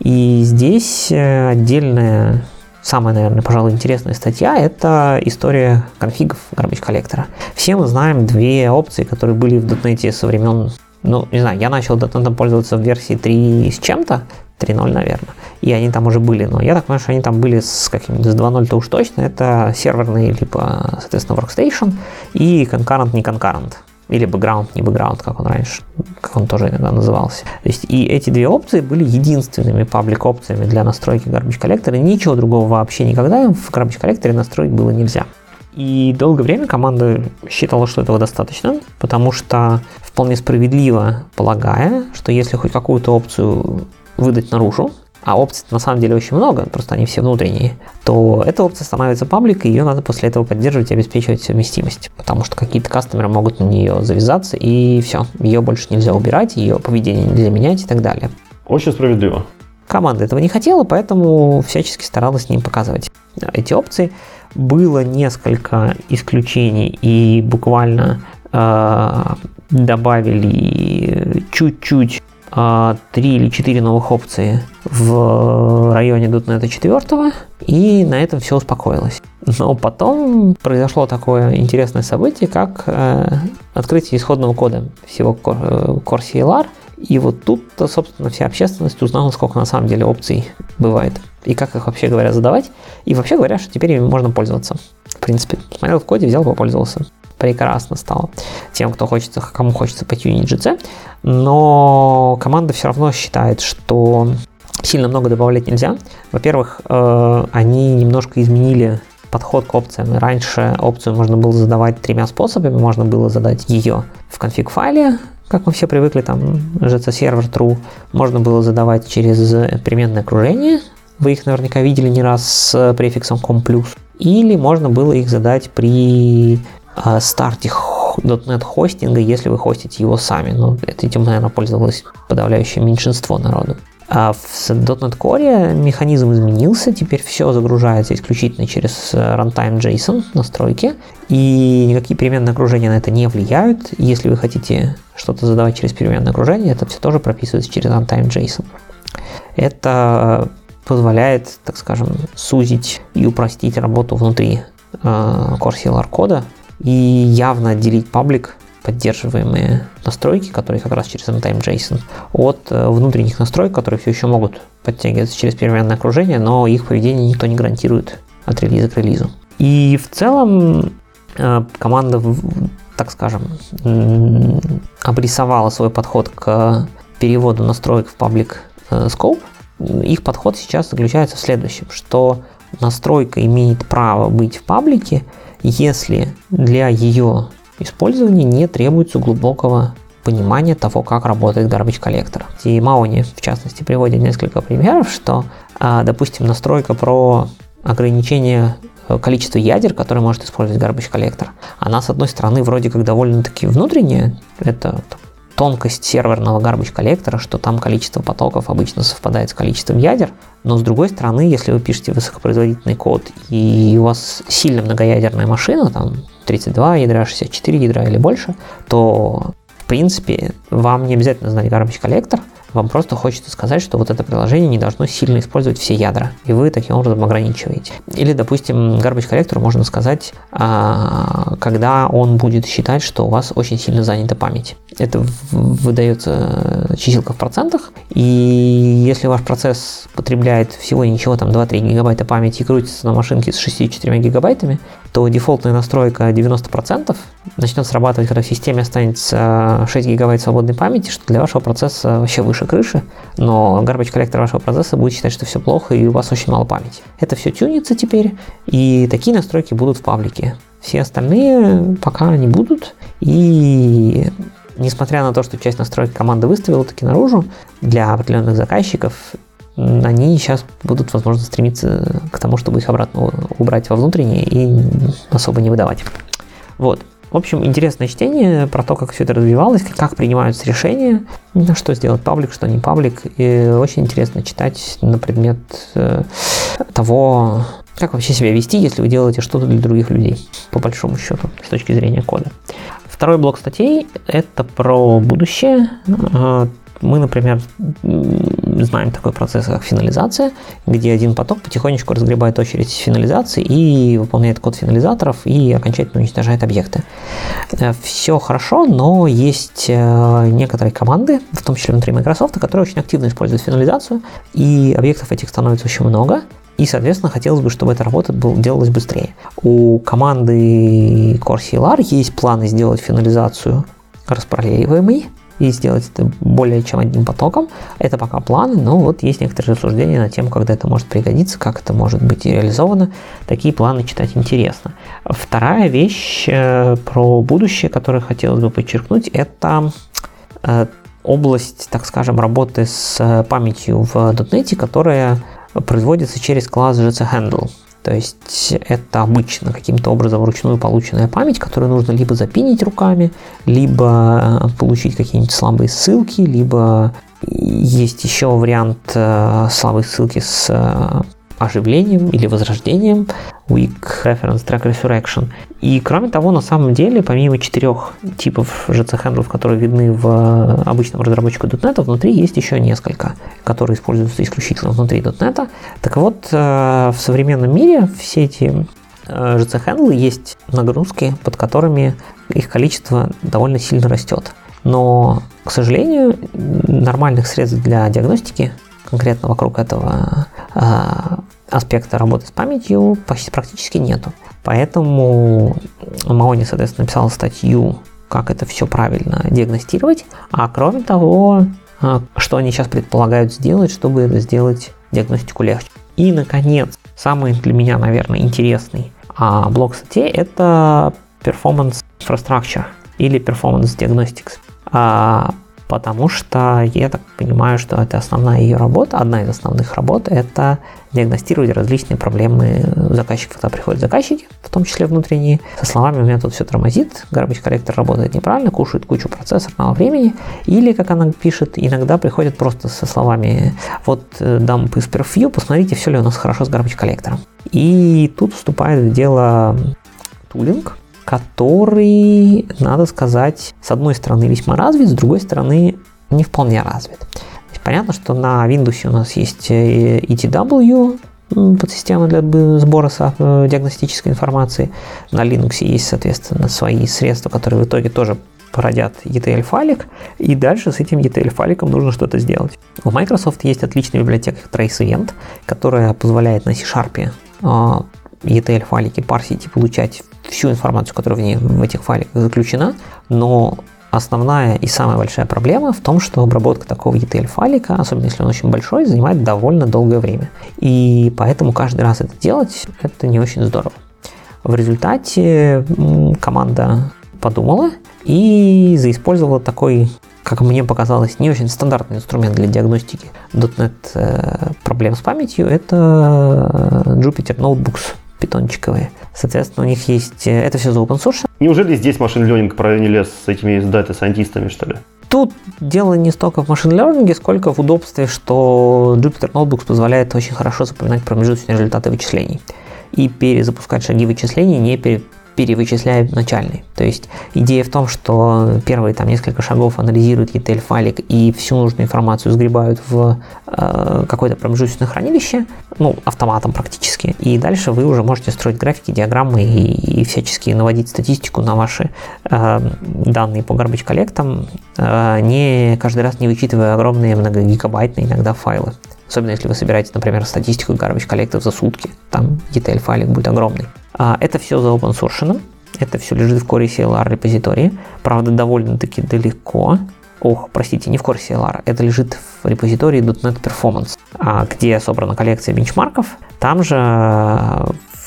И здесь э, отдельная самая, наверное, пожалуй, интересная статья – это история конфигов Garbage коллектора. Все мы знаем две опции, которые были в .NET со времен, ну, не знаю, я начал .NET пользоваться в версии 3 с чем-то, 3.0, наверное, и они там уже были, но я так понимаю, что они там были с каким-нибудь с 2.0-то уж точно, это серверный, либо, соответственно, workstation и concurrent, не concurrent или background, не background, как он раньше, как он тоже иногда назывался. То есть и эти две опции были единственными паблик опциями для настройки Garbage Collector, и ничего другого вообще никогда в Garbage Collector настроить было нельзя. И долгое время команда считала, что этого достаточно, потому что вполне справедливо полагая, что если хоть какую-то опцию выдать наружу, а опций на самом деле очень много, просто они все внутренние, то эта опция становится паблик, и ее надо после этого поддерживать и обеспечивать совместимость, потому что какие-то кастомеры могут на нее завязаться, и все, ее больше нельзя убирать, ее поведение нельзя менять и так далее. Очень справедливо. Команда этого не хотела, поэтому всячески старалась не показывать эти опции. Было несколько исключений, и буквально э, добавили чуть-чуть а, три или четыре новых опции в районе .NET 4, и на этом все успокоилось. Но потом произошло такое интересное событие, как э, открытие исходного кода всего Core CLR, и вот тут, собственно, вся общественность узнала, сколько на самом деле опций бывает, и как их вообще говоря задавать, и вообще говоря, что теперь ими можно пользоваться. В принципе, смотрел в коде, взял, попользовался прекрасно стало тем, кто хочется, кому хочется потюнить GC, но команда все равно считает, что сильно много добавлять нельзя. Во-первых, э, они немножко изменили подход к опциям. Раньше опцию можно было задавать тремя способами. Можно было задать ее в конфиг-файле, как мы все привыкли, там GC сервер true. Можно было задавать через переменное окружение. Вы их наверняка видели не раз с префиксом com+. Или можно было их задать при старте .NET хостинга, если вы хостите его сами. Но ну, этим, наверное, пользовалось подавляющее меньшинство народу. А в .NET Core механизм изменился, теперь все загружается исключительно через э, runtime JSON настройки, и никакие переменные окружения на это не влияют. Если вы хотите что-то задавать через переменное окружение, это все тоже прописывается через runtime JSON. Это позволяет, так скажем, сузить и упростить работу внутри э, Core CLR кода, и явно отделить паблик, поддерживаемые настройки, которые как раз через runtime JSON, от э, внутренних настроек, которые все еще могут подтягиваться через переменное окружение, но их поведение никто не гарантирует от релиза к релизу. И в целом э, команда, так скажем, обрисовала свой подход к переводу настроек в паблик scope, их подход сейчас заключается в следующем, что настройка имеет право быть в паблике, если для ее использования не требуется глубокого понимания того, как работает garbage коллектор. И Маони, в частности, приводит несколько примеров, что, а, допустим, настройка про ограничение э, количества ядер, которые может использовать garbage коллектор, она, с одной стороны, вроде как довольно-таки внутренняя, это тонкость серверного garbage коллектора, что там количество потоков обычно совпадает с количеством ядер, но с другой стороны, если вы пишете высокопроизводительный код и у вас сильно многоядерная машина, там 32 ядра, 64 ядра или больше, то в принципе вам не обязательно знать garbage коллектор, вам просто хочется сказать, что вот это приложение не должно сильно использовать все ядра, и вы таким образом ограничиваете. Или, допустим, garbage коллектору можно сказать, а, когда он будет считать, что у вас очень сильно занята память. Это выдается чиселка в процентах, и если ваш процесс потребляет всего ничего, там 2-3 гигабайта памяти и крутится на машинке с 64 гигабайтами, то дефолтная настройка 90% начнет срабатывать, когда в системе останется 6 гигабайт свободной памяти, что для вашего процесса вообще выше крыши, но garbage коллектор вашего процесса будет считать, что все плохо и у вас очень мало памяти. Это все тюнится теперь, и такие настройки будут в паблике. Все остальные пока не будут, и несмотря на то, что часть настроек команда выставила таки наружу, для определенных заказчиков они сейчас будут, возможно, стремиться к тому, чтобы их обратно убрать во внутренние и особо не выдавать. Вот. В общем, интересное чтение про то, как все это развивалось, как принимаются решения, что сделать паблик, что не паблик. И очень интересно читать на предмет э, того, как вообще себя вести, если вы делаете что-то для других людей, по большому счету, с точки зрения кода. Второй блок статей – это про будущее. Мы, например, знаем такой процесс, как финализация, где один поток потихонечку разгребает очередь финализации и выполняет код финализаторов и окончательно уничтожает объекты. Э, Все хорошо, но есть э, некоторые команды, в том числе внутри Microsoft, которые очень активно используют финализацию, и объектов этих становится очень много, и, соответственно, хотелось бы, чтобы эта работа был, делалась быстрее. У команды Core CLR есть планы сделать финализацию распараллеливаемой, и сделать это более чем одним потоком. Это пока планы, но вот есть некоторые рассуждения на тему, когда это может пригодиться, как это может быть реализовано. Такие планы читать интересно. Вторая вещь э, про будущее, которую хотелось бы подчеркнуть, это э, область, так скажем, работы с памятью в .NET, которая производится через класс GC то есть это обычно каким-то образом вручную полученная память, которую нужно либо запинить руками, либо э, получить какие-нибудь слабые ссылки, либо есть еще вариант э, слабой ссылки с э, оживлением или возрождением Weak Reference Track Resurrection. И кроме того, на самом деле, помимо четырех типов GC-хендлов, которые видны в обычном разработчике .NET, внутри есть еще несколько, которые используются исключительно внутри .NET. Так вот, э, в современном мире все эти GC-хендлы э, есть нагрузки, под которыми их количество довольно сильно растет. Но, к сожалению, нормальных средств для диагностики конкретно вокруг этого э, аспекта работы с памятью почти практически нету. Поэтому Маони, соответственно, написал статью, как это все правильно диагностировать. А кроме того, э, что они сейчас предполагают сделать, чтобы сделать диагностику легче. И, наконец, самый для меня, наверное, интересный а, блок статей – это Performance Infrastructure или Performance Diagnostics. А, потому что я так понимаю, что это основная ее работа, одна из основных работ, это диагностировать различные проблемы заказчиков, когда приходят заказчики, в том числе внутренние, со словами «у меня тут все тормозит, garbage коллектор работает неправильно, кушает кучу процессорного времени», или, как она пишет, иногда приходят просто со словами «вот э, dump из perfview, посмотрите, все ли у нас хорошо с garbage коллектором». И тут вступает в дело тулинг, который, надо сказать, с одной стороны весьма развит, с другой стороны не вполне развит. понятно, что на Windows у нас есть э, ETW, подсистема для сбора э, диагностической информации. На Linux есть, соответственно, свои средства, которые в итоге тоже породят ETL-файлик, и дальше с этим ETL-файликом нужно что-то сделать. У Microsoft есть отличная библиотека Trace Event, которая позволяет на C-Sharp ETL-файлики парсить и получать всю информацию, которая в, ней, в этих файликах заключена, но основная и самая большая проблема в том, что обработка такого ETL-файлика, особенно если он очень большой, занимает довольно долгое время. И поэтому каждый раз это делать, это не очень здорово. В результате команда подумала и заиспользовала такой, как мне показалось, не очень стандартный инструмент для диагностики .NET э, проблем с памятью. Это Jupyter Notebooks питончиковые. Соответственно, у них есть... Э, это все за open source. Неужели здесь машин ленинг провели с этими дата-сайентистами, что ли? Тут дело не столько в машин learning, сколько в удобстве, что Jupyter Notebooks позволяет очень хорошо запоминать промежуточные результаты вычислений и перезапускать шаги вычислений, не перед перевычисляют начальный. То есть идея в том, что первые там несколько шагов анализируют ETL файлик и всю нужную информацию сгребают в э, какое-то промежуточное хранилище, ну, автоматом практически. И дальше вы уже можете строить графики, диаграммы и, и всячески наводить статистику на ваши э, данные по garbage коллектам, э, не каждый раз не вычитывая огромные многогигабайтные иногда файлы. Особенно если вы собираете, например, статистику garbage коллектов за сутки. Там ETL файлик будет огромный. А, это все за open source. Это все лежит в Core CLR репозитории. Правда, довольно-таки далеко. Ох, простите, не в Core CLR. Это лежит в репозитории .NET Performance, а, где собрана коллекция бенчмарков. Там же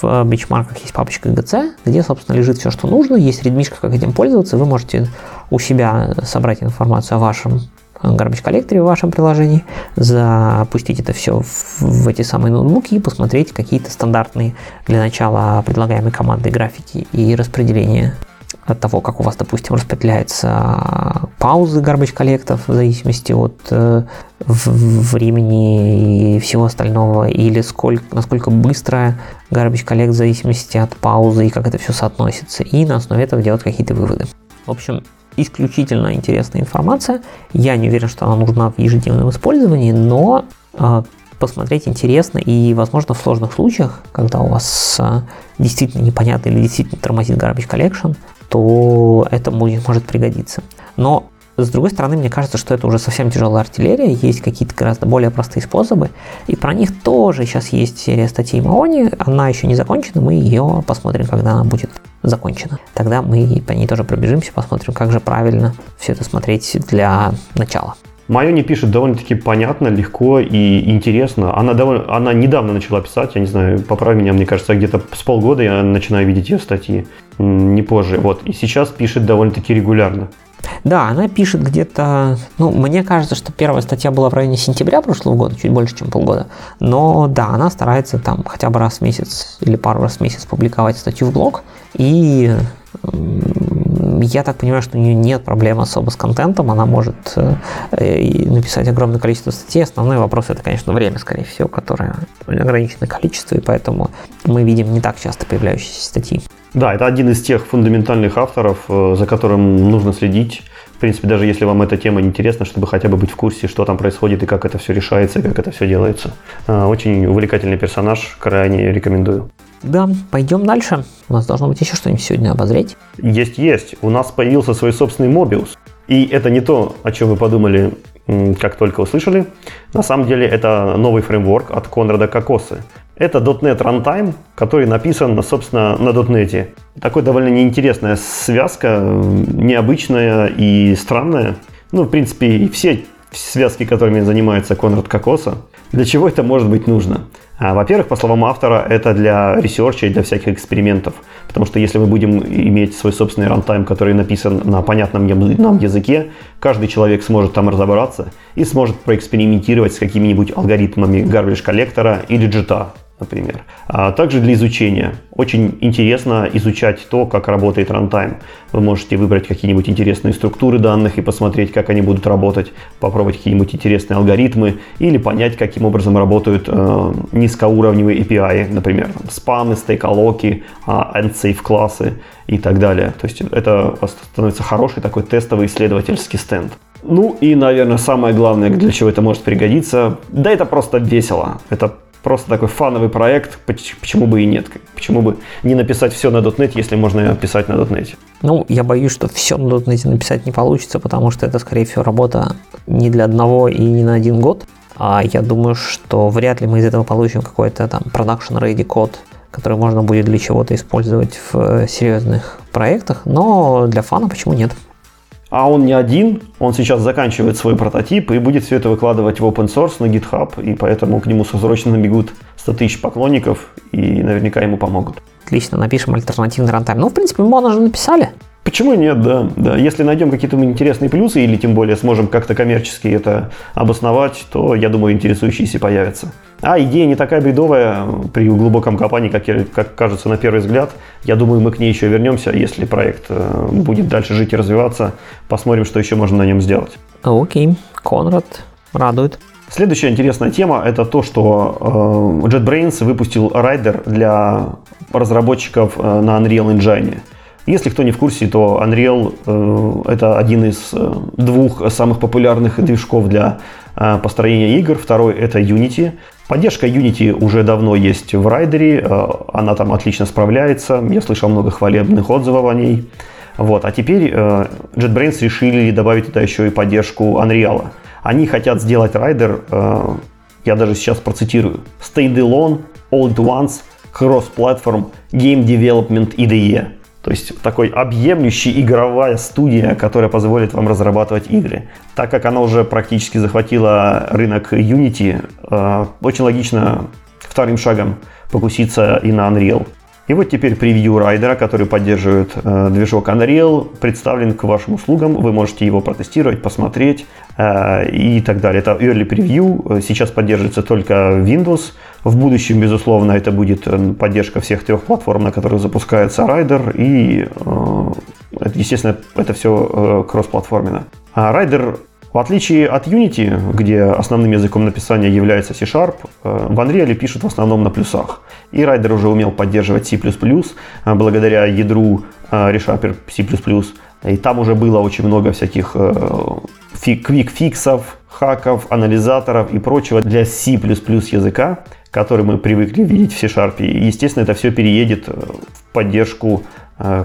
в бенчмарках есть папочка GC, где, собственно, лежит все, что нужно. Есть редмишка, как этим пользоваться. Вы можете у себя собрать информацию о вашем garbage коллекторе в вашем приложении, запустить это все в, в эти самые ноутбуки и посмотреть какие-то стандартные для начала предлагаемые команды графики и распределения от того, как у вас, допустим, распределяются паузы garbage коллектов в зависимости от э, времени и всего остального, или сколько, насколько быстро garbage коллект в зависимости от паузы и как это все соотносится, и на основе этого делать какие-то выводы. В общем, исключительно интересная информация. Я не уверен, что она нужна в ежедневном использовании, но э, посмотреть интересно и, возможно, в сложных случаях, когда у вас э, действительно непонятно или действительно тормозит garbage collection, то это будет, может пригодиться. Но с другой стороны, мне кажется, что это уже совсем тяжелая артиллерия, есть какие-то гораздо более простые способы, и про них тоже сейчас есть серия статей Маони, она еще не закончена, мы ее посмотрим, когда она будет закончена. Тогда мы по ней тоже пробежимся, посмотрим, как же правильно все это смотреть для начала. Майо не пишет довольно-таки понятно, легко и интересно. Она, довольно, она недавно начала писать, я не знаю, поправь меня, мне кажется, где-то с полгода я начинаю видеть ее статьи, не позже. Вот, и сейчас пишет довольно-таки регулярно. Да, она пишет где-то, ну, мне кажется, что первая статья была в районе сентября прошлого года, чуть больше, чем полгода. Но да, она старается там хотя бы раз в месяц или пару раз в месяц публиковать статью в блог. И я так понимаю, что у нее нет проблем особо с контентом, она может э, написать огромное количество статей. Основной вопрос это, конечно, время, скорее всего, которое ограниченное количество, и поэтому мы видим не так часто появляющиеся статьи. Да, это один из тех фундаментальных авторов, э, за которым нужно следить. В принципе, даже если вам эта тема интересна, чтобы хотя бы быть в курсе, что там происходит и как это все решается, и как это все делается. Э, очень увлекательный персонаж, крайне рекомендую. Да, пойдем дальше. У нас должно быть еще что-нибудь сегодня обозреть. Есть, есть. У нас появился свой собственный Mobius. И это не то, о чем вы подумали, как только услышали. На самом деле это новый фреймворк от Конрада Кокосы. Это .NET Runtime, который написан, собственно, на .NET. Такой довольно неинтересная связка, необычная и странная. Ну, в принципе, все связки, которыми занимается Конрад Кокоса. Для чего это может быть нужно? А, во-первых, по словам автора, это для research а и для всяких экспериментов. Потому что если мы будем иметь свой собственный runtime, который написан на понятном нам языке, каждый человек сможет там разобраться и сможет проэкспериментировать с какими-нибудь алгоритмами garbage collector а или JIT а например. А также для изучения. Очень интересно изучать то, как работает runtime. Вы можете выбрать какие-нибудь интересные структуры данных и посмотреть, как они будут работать, попробовать какие-нибудь интересные алгоритмы или понять, каким образом работают э, низкоуровневые API, например, спамы, стейколоки, end-safe а, классы и так далее. То есть это становится хороший такой тестовый исследовательский стенд. Ну и, наверное, самое главное, для чего это может пригодиться, да это просто весело. Это просто такой фановый проект, почему бы и нет? Почему бы не написать все на .NET, если можно писать на .NET? Ну, я боюсь, что все на .NET написать не получится, потому что это, скорее всего, работа не для одного и не на один год. А я думаю, что вряд ли мы из этого получим какой-то там production ready код который можно будет для чего-то использовать в э, серьезных проектах, но для фана почему нет? А он не один, он сейчас заканчивает свой прототип и будет все это выкладывать в open source на GitHub, и поэтому к нему срочно набегут 100 тысяч поклонников и наверняка ему помогут. Отлично, напишем альтернативный рантайм. Ну, в принципе, мы уже написали. Почему нет, да, да. Если найдем какие-то интересные плюсы или тем более сможем как-то коммерчески это обосновать, то, я думаю, интересующиеся появятся. А идея не такая бредовая при глубоком копании, как, как кажется на первый взгляд. Я думаю, мы к ней еще вернемся, если проект э, будет дальше жить и развиваться. Посмотрим, что еще можно на нем сделать. Окей, Конрад радует. Следующая интересная тема – это то, что э, JetBrains выпустил райдер для разработчиков э, на Unreal Engine. Если кто не в курсе, то Unreal это один из двух самых популярных движков для построения игр. Второй это Unity. Поддержка Unity уже давно есть в райдере, э, она там отлично справляется. Я слышал много хвалебных отзывов о ней. Вот. А теперь э, JetBrains решили добавить туда еще и поддержку Unreal. Они хотят сделать райдер, э, я даже сейчас процитирую, Stay alone, all at once, cross-platform, game development IDE. То есть такой объемлющий игровая студия, которая позволит вам разрабатывать игры. Так как она уже практически захватила рынок Unity, э, очень логично вторым шагом покуситься и на Unreal. И вот теперь превью райдера, который поддерживает э, движок Unreal, представлен к вашим услугам. Вы можете его протестировать, посмотреть э, и так далее. Это early preview. Сейчас поддерживается только Windows. В будущем, безусловно, это будет э, поддержка всех трех платформ, на которых запускается Rider. И, э, естественно, это все э, кроссплатформенно. А Rider в отличие от Unity, где основным языком написания является C-Sharp, в Unreal пишут в основном на плюсах. И Rider уже умел поддерживать C++, благодаря ядру ReSharper C++. И там уже было очень много всяких квик-фиксов, хаков, анализаторов и прочего для C++ языка, который мы привыкли видеть в C-Sharp. И, естественно, это все переедет в поддержку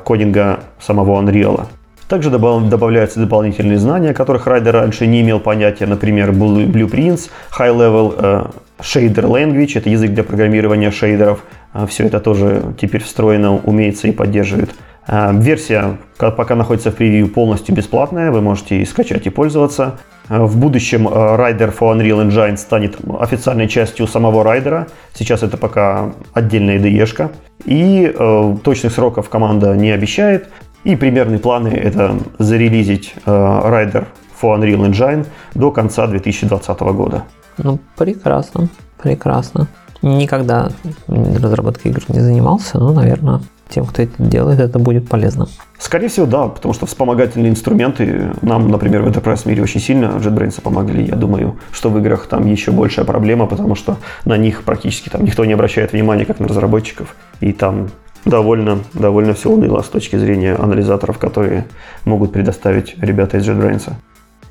кодинга самого Unreal. Также добавляются дополнительные знания, которых Райдер раньше не имел понятия, например, Blueprints, High Level э, Shader Language, это язык для программирования шейдеров. Э, Все это тоже теперь встроено, умеется и поддерживает. Э, версия пока находится в превью полностью бесплатная, вы можете и скачать и пользоваться. В будущем Rider for Unreal Engine станет официальной частью самого Райдера. Сейчас это пока отдельная IDE-шка. И э, точных сроков команда не обещает, и примерные планы – это зарелизить э, Rider for Unreal Engine до конца 2020 года. Ну, прекрасно, прекрасно. Никогда разработкой игр не занимался, но, наверное, тем, кто это делает, это будет полезно. Скорее всего, да, потому что вспомогательные инструменты нам, например, в Enterprise мире очень сильно JetBrains помогли. Я думаю, что в играх там еще большая проблема, потому что на них практически там никто не обращает внимания, как на разработчиков. И там довольно, довольно все уныло с точки зрения анализаторов, которые могут предоставить ребята из JetBrains.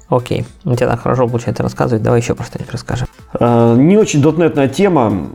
Окей, у тебя так хорошо получается рассказывать, давай еще про что-нибудь расскажем. А, не очень дотнетная тема.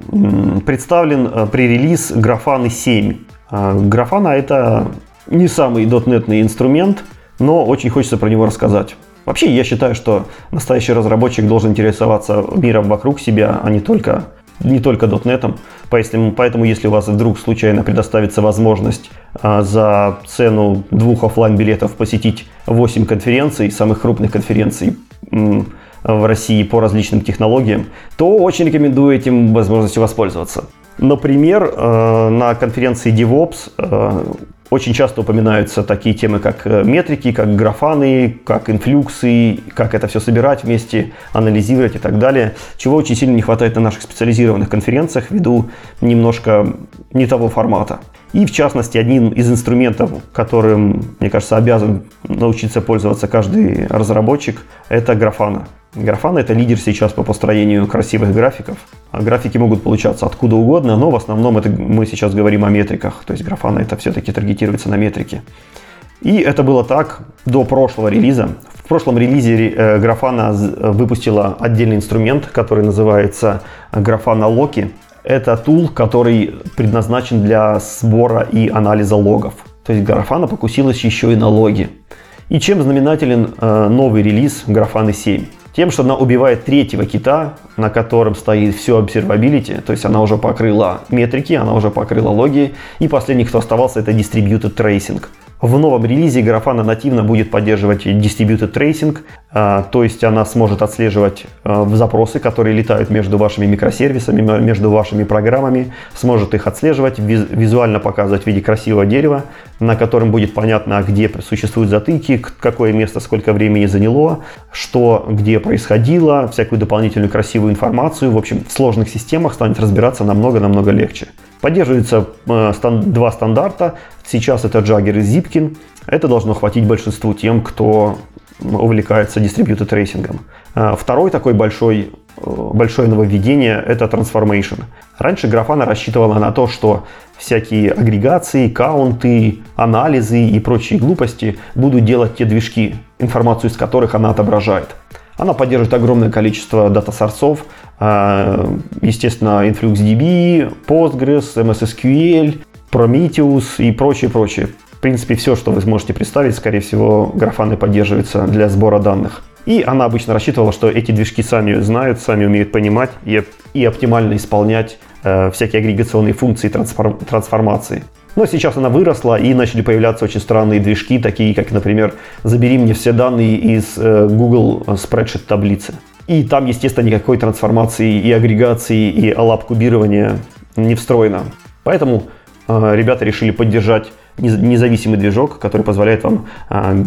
Представлен а, пререлиз Grafana 7. Grafana это не самый дотнетный инструмент, но очень хочется про него рассказать. Вообще, я считаю, что настоящий разработчик должен интересоваться миром вокруг себя, а не только не только .NET. Поэтому, поэтому если у вас вдруг случайно предоставится возможность а, за цену двух офлайн билетов посетить 8 конференций, самых крупных конференций в России по различным технологиям, то очень рекомендую этим возможностью воспользоваться. Например, э, на конференции DevOps э, очень часто упоминаются такие темы, как э, метрики, как графаны, как инфлюксы, как это все собирать вместе, анализировать и так далее, чего очень сильно не хватает на наших специализированных конференциях ввиду немножко не того формата. И в частности, одним из инструментов, которым, мне кажется, обязан научиться пользоваться каждый разработчик, это графана. Графана это лидер сейчас по построению красивых графиков. А графики могут получаться откуда угодно, но в основном это мы сейчас говорим о метриках. То есть графана это все-таки таргетируется на метрики. И это было так до прошлого релиза. В прошлом релизе э, Grafana выпустила отдельный инструмент, который называется Grafana Loki. Это тул, который предназначен для сбора и анализа логов. То есть Grafana покусилась еще и на логи. И чем знаменателен э, новый релиз Grafana 7? Тем, что она убивает третьего кита, на котором стоит все observability, то есть она уже покрыла метрики, она уже покрыла логи, и последний, кто оставался, это distributed tracing. В новом релизе Grafana нативно будет поддерживать distributed tracing, а, то есть она сможет отслеживать а, запросы, которые летают между вашими микросервисами, между вашими программами, сможет их отслеживать, визуально показывать в виде красивого дерева, на котором будет понятно, где существуют затыки, какое место сколько времени заняло, что где происходило, всякую дополнительную красивую информацию. В общем, в сложных системах станет разбираться намного-намного легче. Поддерживаются э, два стандарта. Сейчас это Jaeger и Zipkin. Это должно хватить большинству тем, кто увлекается distributed tracing ом. Э, второй такой большой, э, большое нововведение – это Transformation. Раньше Grafana рассчитывала на то, что всякие агрегации, каунты, анализы и прочие глупости будут делать те движки, информацию из которых она отображает. Она поддерживает огромное количество дата-сорсов, естественно, InfluxDB, Postgres, MSSQL, Prometheus и прочее, прочее. В принципе, все, что вы сможете представить, скорее всего, графаны поддерживаются для сбора данных. И она обычно рассчитывала, что эти движки сами знают, сами умеют понимать и, и оптимально исполнять э, всякие агрегационные функции трансформ, трансформации. Но сейчас она выросла и начали появляться очень странные движки, такие как, например, «Забери мне все данные из э, Google Spreadsheet таблицы». И там, естественно, никакой трансформации и агрегации, и алаб-кубирования не встроено. Поэтому э, ребята решили поддержать независимый движок, который позволяет вам э,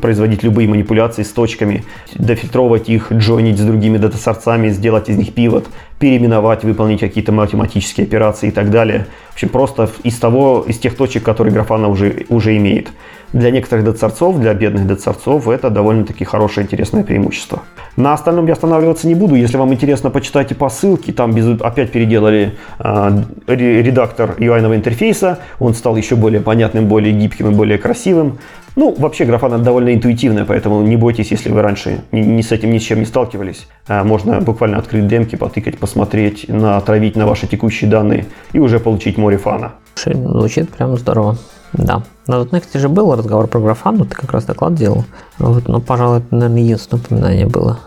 производить любые манипуляции с точками, дофильтровать их, джойнить с другими дата-сорцами, сделать из них пивот, переименовать, выполнить какие-то математические операции и так далее. В общем, просто из того, из тех точек, которые Grafana уже, уже имеет. Для некоторых децарцов, для бедных децарцов это довольно-таки хорошее, интересное преимущество. На остальном я останавливаться не буду. Если вам интересно, почитайте по ссылке. Там без, опять переделали э, редактор UI интерфейса. Он стал еще более понятным, более гибким и более красивым. Ну, вообще графана довольно интуитивная, поэтому не бойтесь, если вы раньше ни, ни с этим ни с чем не сталкивались. А, можно буквально открыть демки, потыкать, посмотреть, натравить на ваши текущие данные и уже получить море фана. Звучит прям здорово. Да. На .NEXT же был разговор про графану, ты как раз доклад делал. Вот, но, пожалуй, это, наверное, единственное упоминание было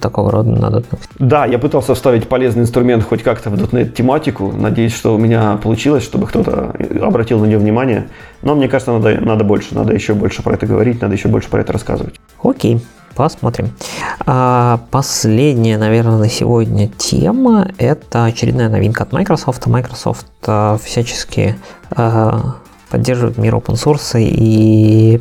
такого рода на .NET. Да, я пытался вставить полезный инструмент хоть как-то в .NET тематику. Надеюсь, что у меня получилось, чтобы кто-то обратил на нее внимание. Но мне кажется, надо, надо больше, надо еще больше про это говорить, надо еще больше про это рассказывать. Окей. Посмотрим. А, последняя, наверное, на сегодня тема – это очередная новинка от Microsoft. Microsoft а, всячески а, поддерживают мир open source и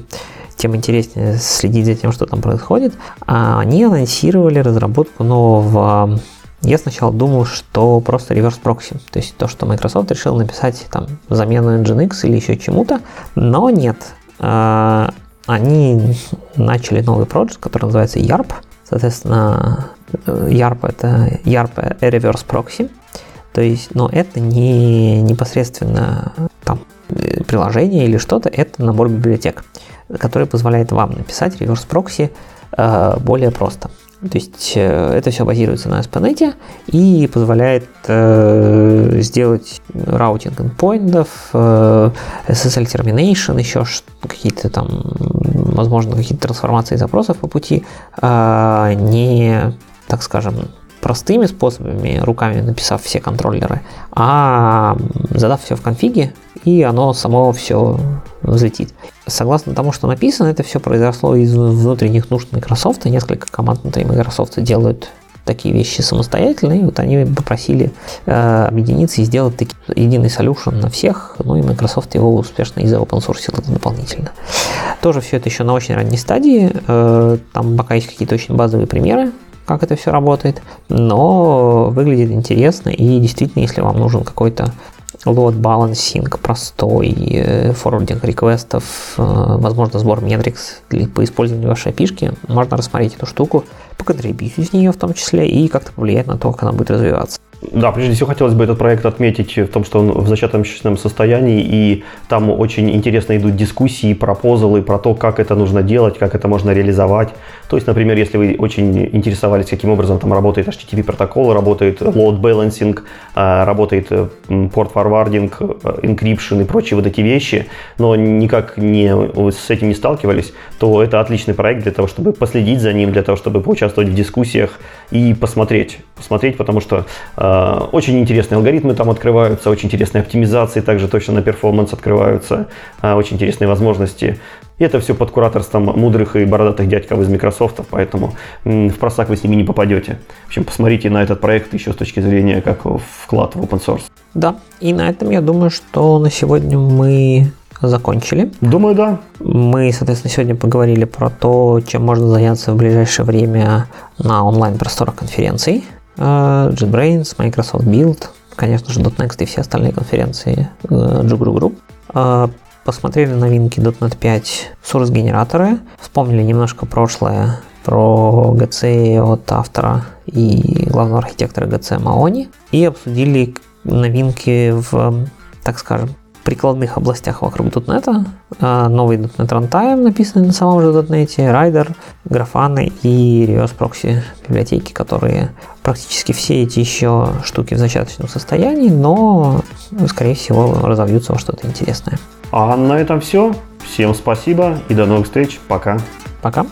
тем интереснее следить за тем, что там происходит. А они анонсировали разработку нового я сначала думал, что просто реверс прокси, то есть то, что Microsoft решил написать там замену Nginx или еще чему-то, но нет. А, они начали новый проект, который называется YARP. Соответственно, YARP это YARP Reverse Proxy. То есть, но это не непосредственно там приложение или что-то, это набор библиотек, который позволяет вам написать reverse proxy э, более просто. То есть э, это все базируется на ASP.NET и позволяет э, сделать routing endpoint ов, э, SSL termination, еще какие-то там, возможно, какие-то трансформации запросов по пути, э, не, так скажем, простыми способами, руками написав все контроллеры, а задав все в конфиге, и оно само все взлетит. Согласно тому, что написано, это все произошло из внутренних нужд Microsoft. Несколько команд внутри Microsoft делают такие вещи самостоятельно, и вот они попросили э, объединиться и сделать таки, единый solution на всех, ну и Microsoft его успешно из open source дополнительно. Тоже все это еще на очень ранней стадии, э, там пока есть какие-то очень базовые примеры, как это все работает, но выглядит интересно, и действительно, если вам нужен какой-то load balancing простой, форвардинг реквестов, э, возможно, сбор метрикс для, по использованию вашей API, можно рассмотреть эту штуку, поконтрибьютить из нее в том числе и как-то повлиять на то, как она будет развиваться. Да, прежде всего хотелось бы этот проект отметить в том, что он в зачаточном состоянии, и там очень интересно идут дискуссии, пропозалы про то, как это нужно делать, как это можно реализовать. То есть, например, если вы очень интересовались, каким образом там работает HTTP протокол, работает load balancing, а, работает port forwarding, encryption и прочие вот эти вещи, но никак не, с этим не сталкивались, то это отличный проект для того, чтобы последить за ним, для того, чтобы поучаствовать в дискуссиях и посмотреть. Посмотреть, потому что э, очень интересные алгоритмы там открываются, очень интересные оптимизации также точно на перформанс открываются, э, очень интересные возможности. И это все под кураторством мудрых и бородатых дядьков из Microsoft, поэтому в просак вы с ними не попадете. В общем, посмотрите на этот проект еще с точки зрения как вклад в open source. Да, и на этом я думаю, что на сегодня мы закончили. Думаю, да. Мы, соответственно, сегодня поговорили про то, чем можно заняться в ближайшее время на онлайн-просторах конференций. Э, JetBrains, Microsoft Build, конечно же, .next и все остальные конференции Jugru Group. Э, посмотрели новинки .NET 5 source генераторы, вспомнили немножко прошлое про GC от автора и главного архитектора GC Маони и обсудили новинки в, так скажем, прикладных областях вокруг .NET. А, новый .NET Runtime, написанный на самом же .NET, Rider, графаны и Reverse Proxy библиотеки, которые практически все эти еще штуки в зачаточном состоянии, но, скорее всего, разовьются во что-то интересное. А на этом все. Всем спасибо и до новых встреч. Пока. Пока.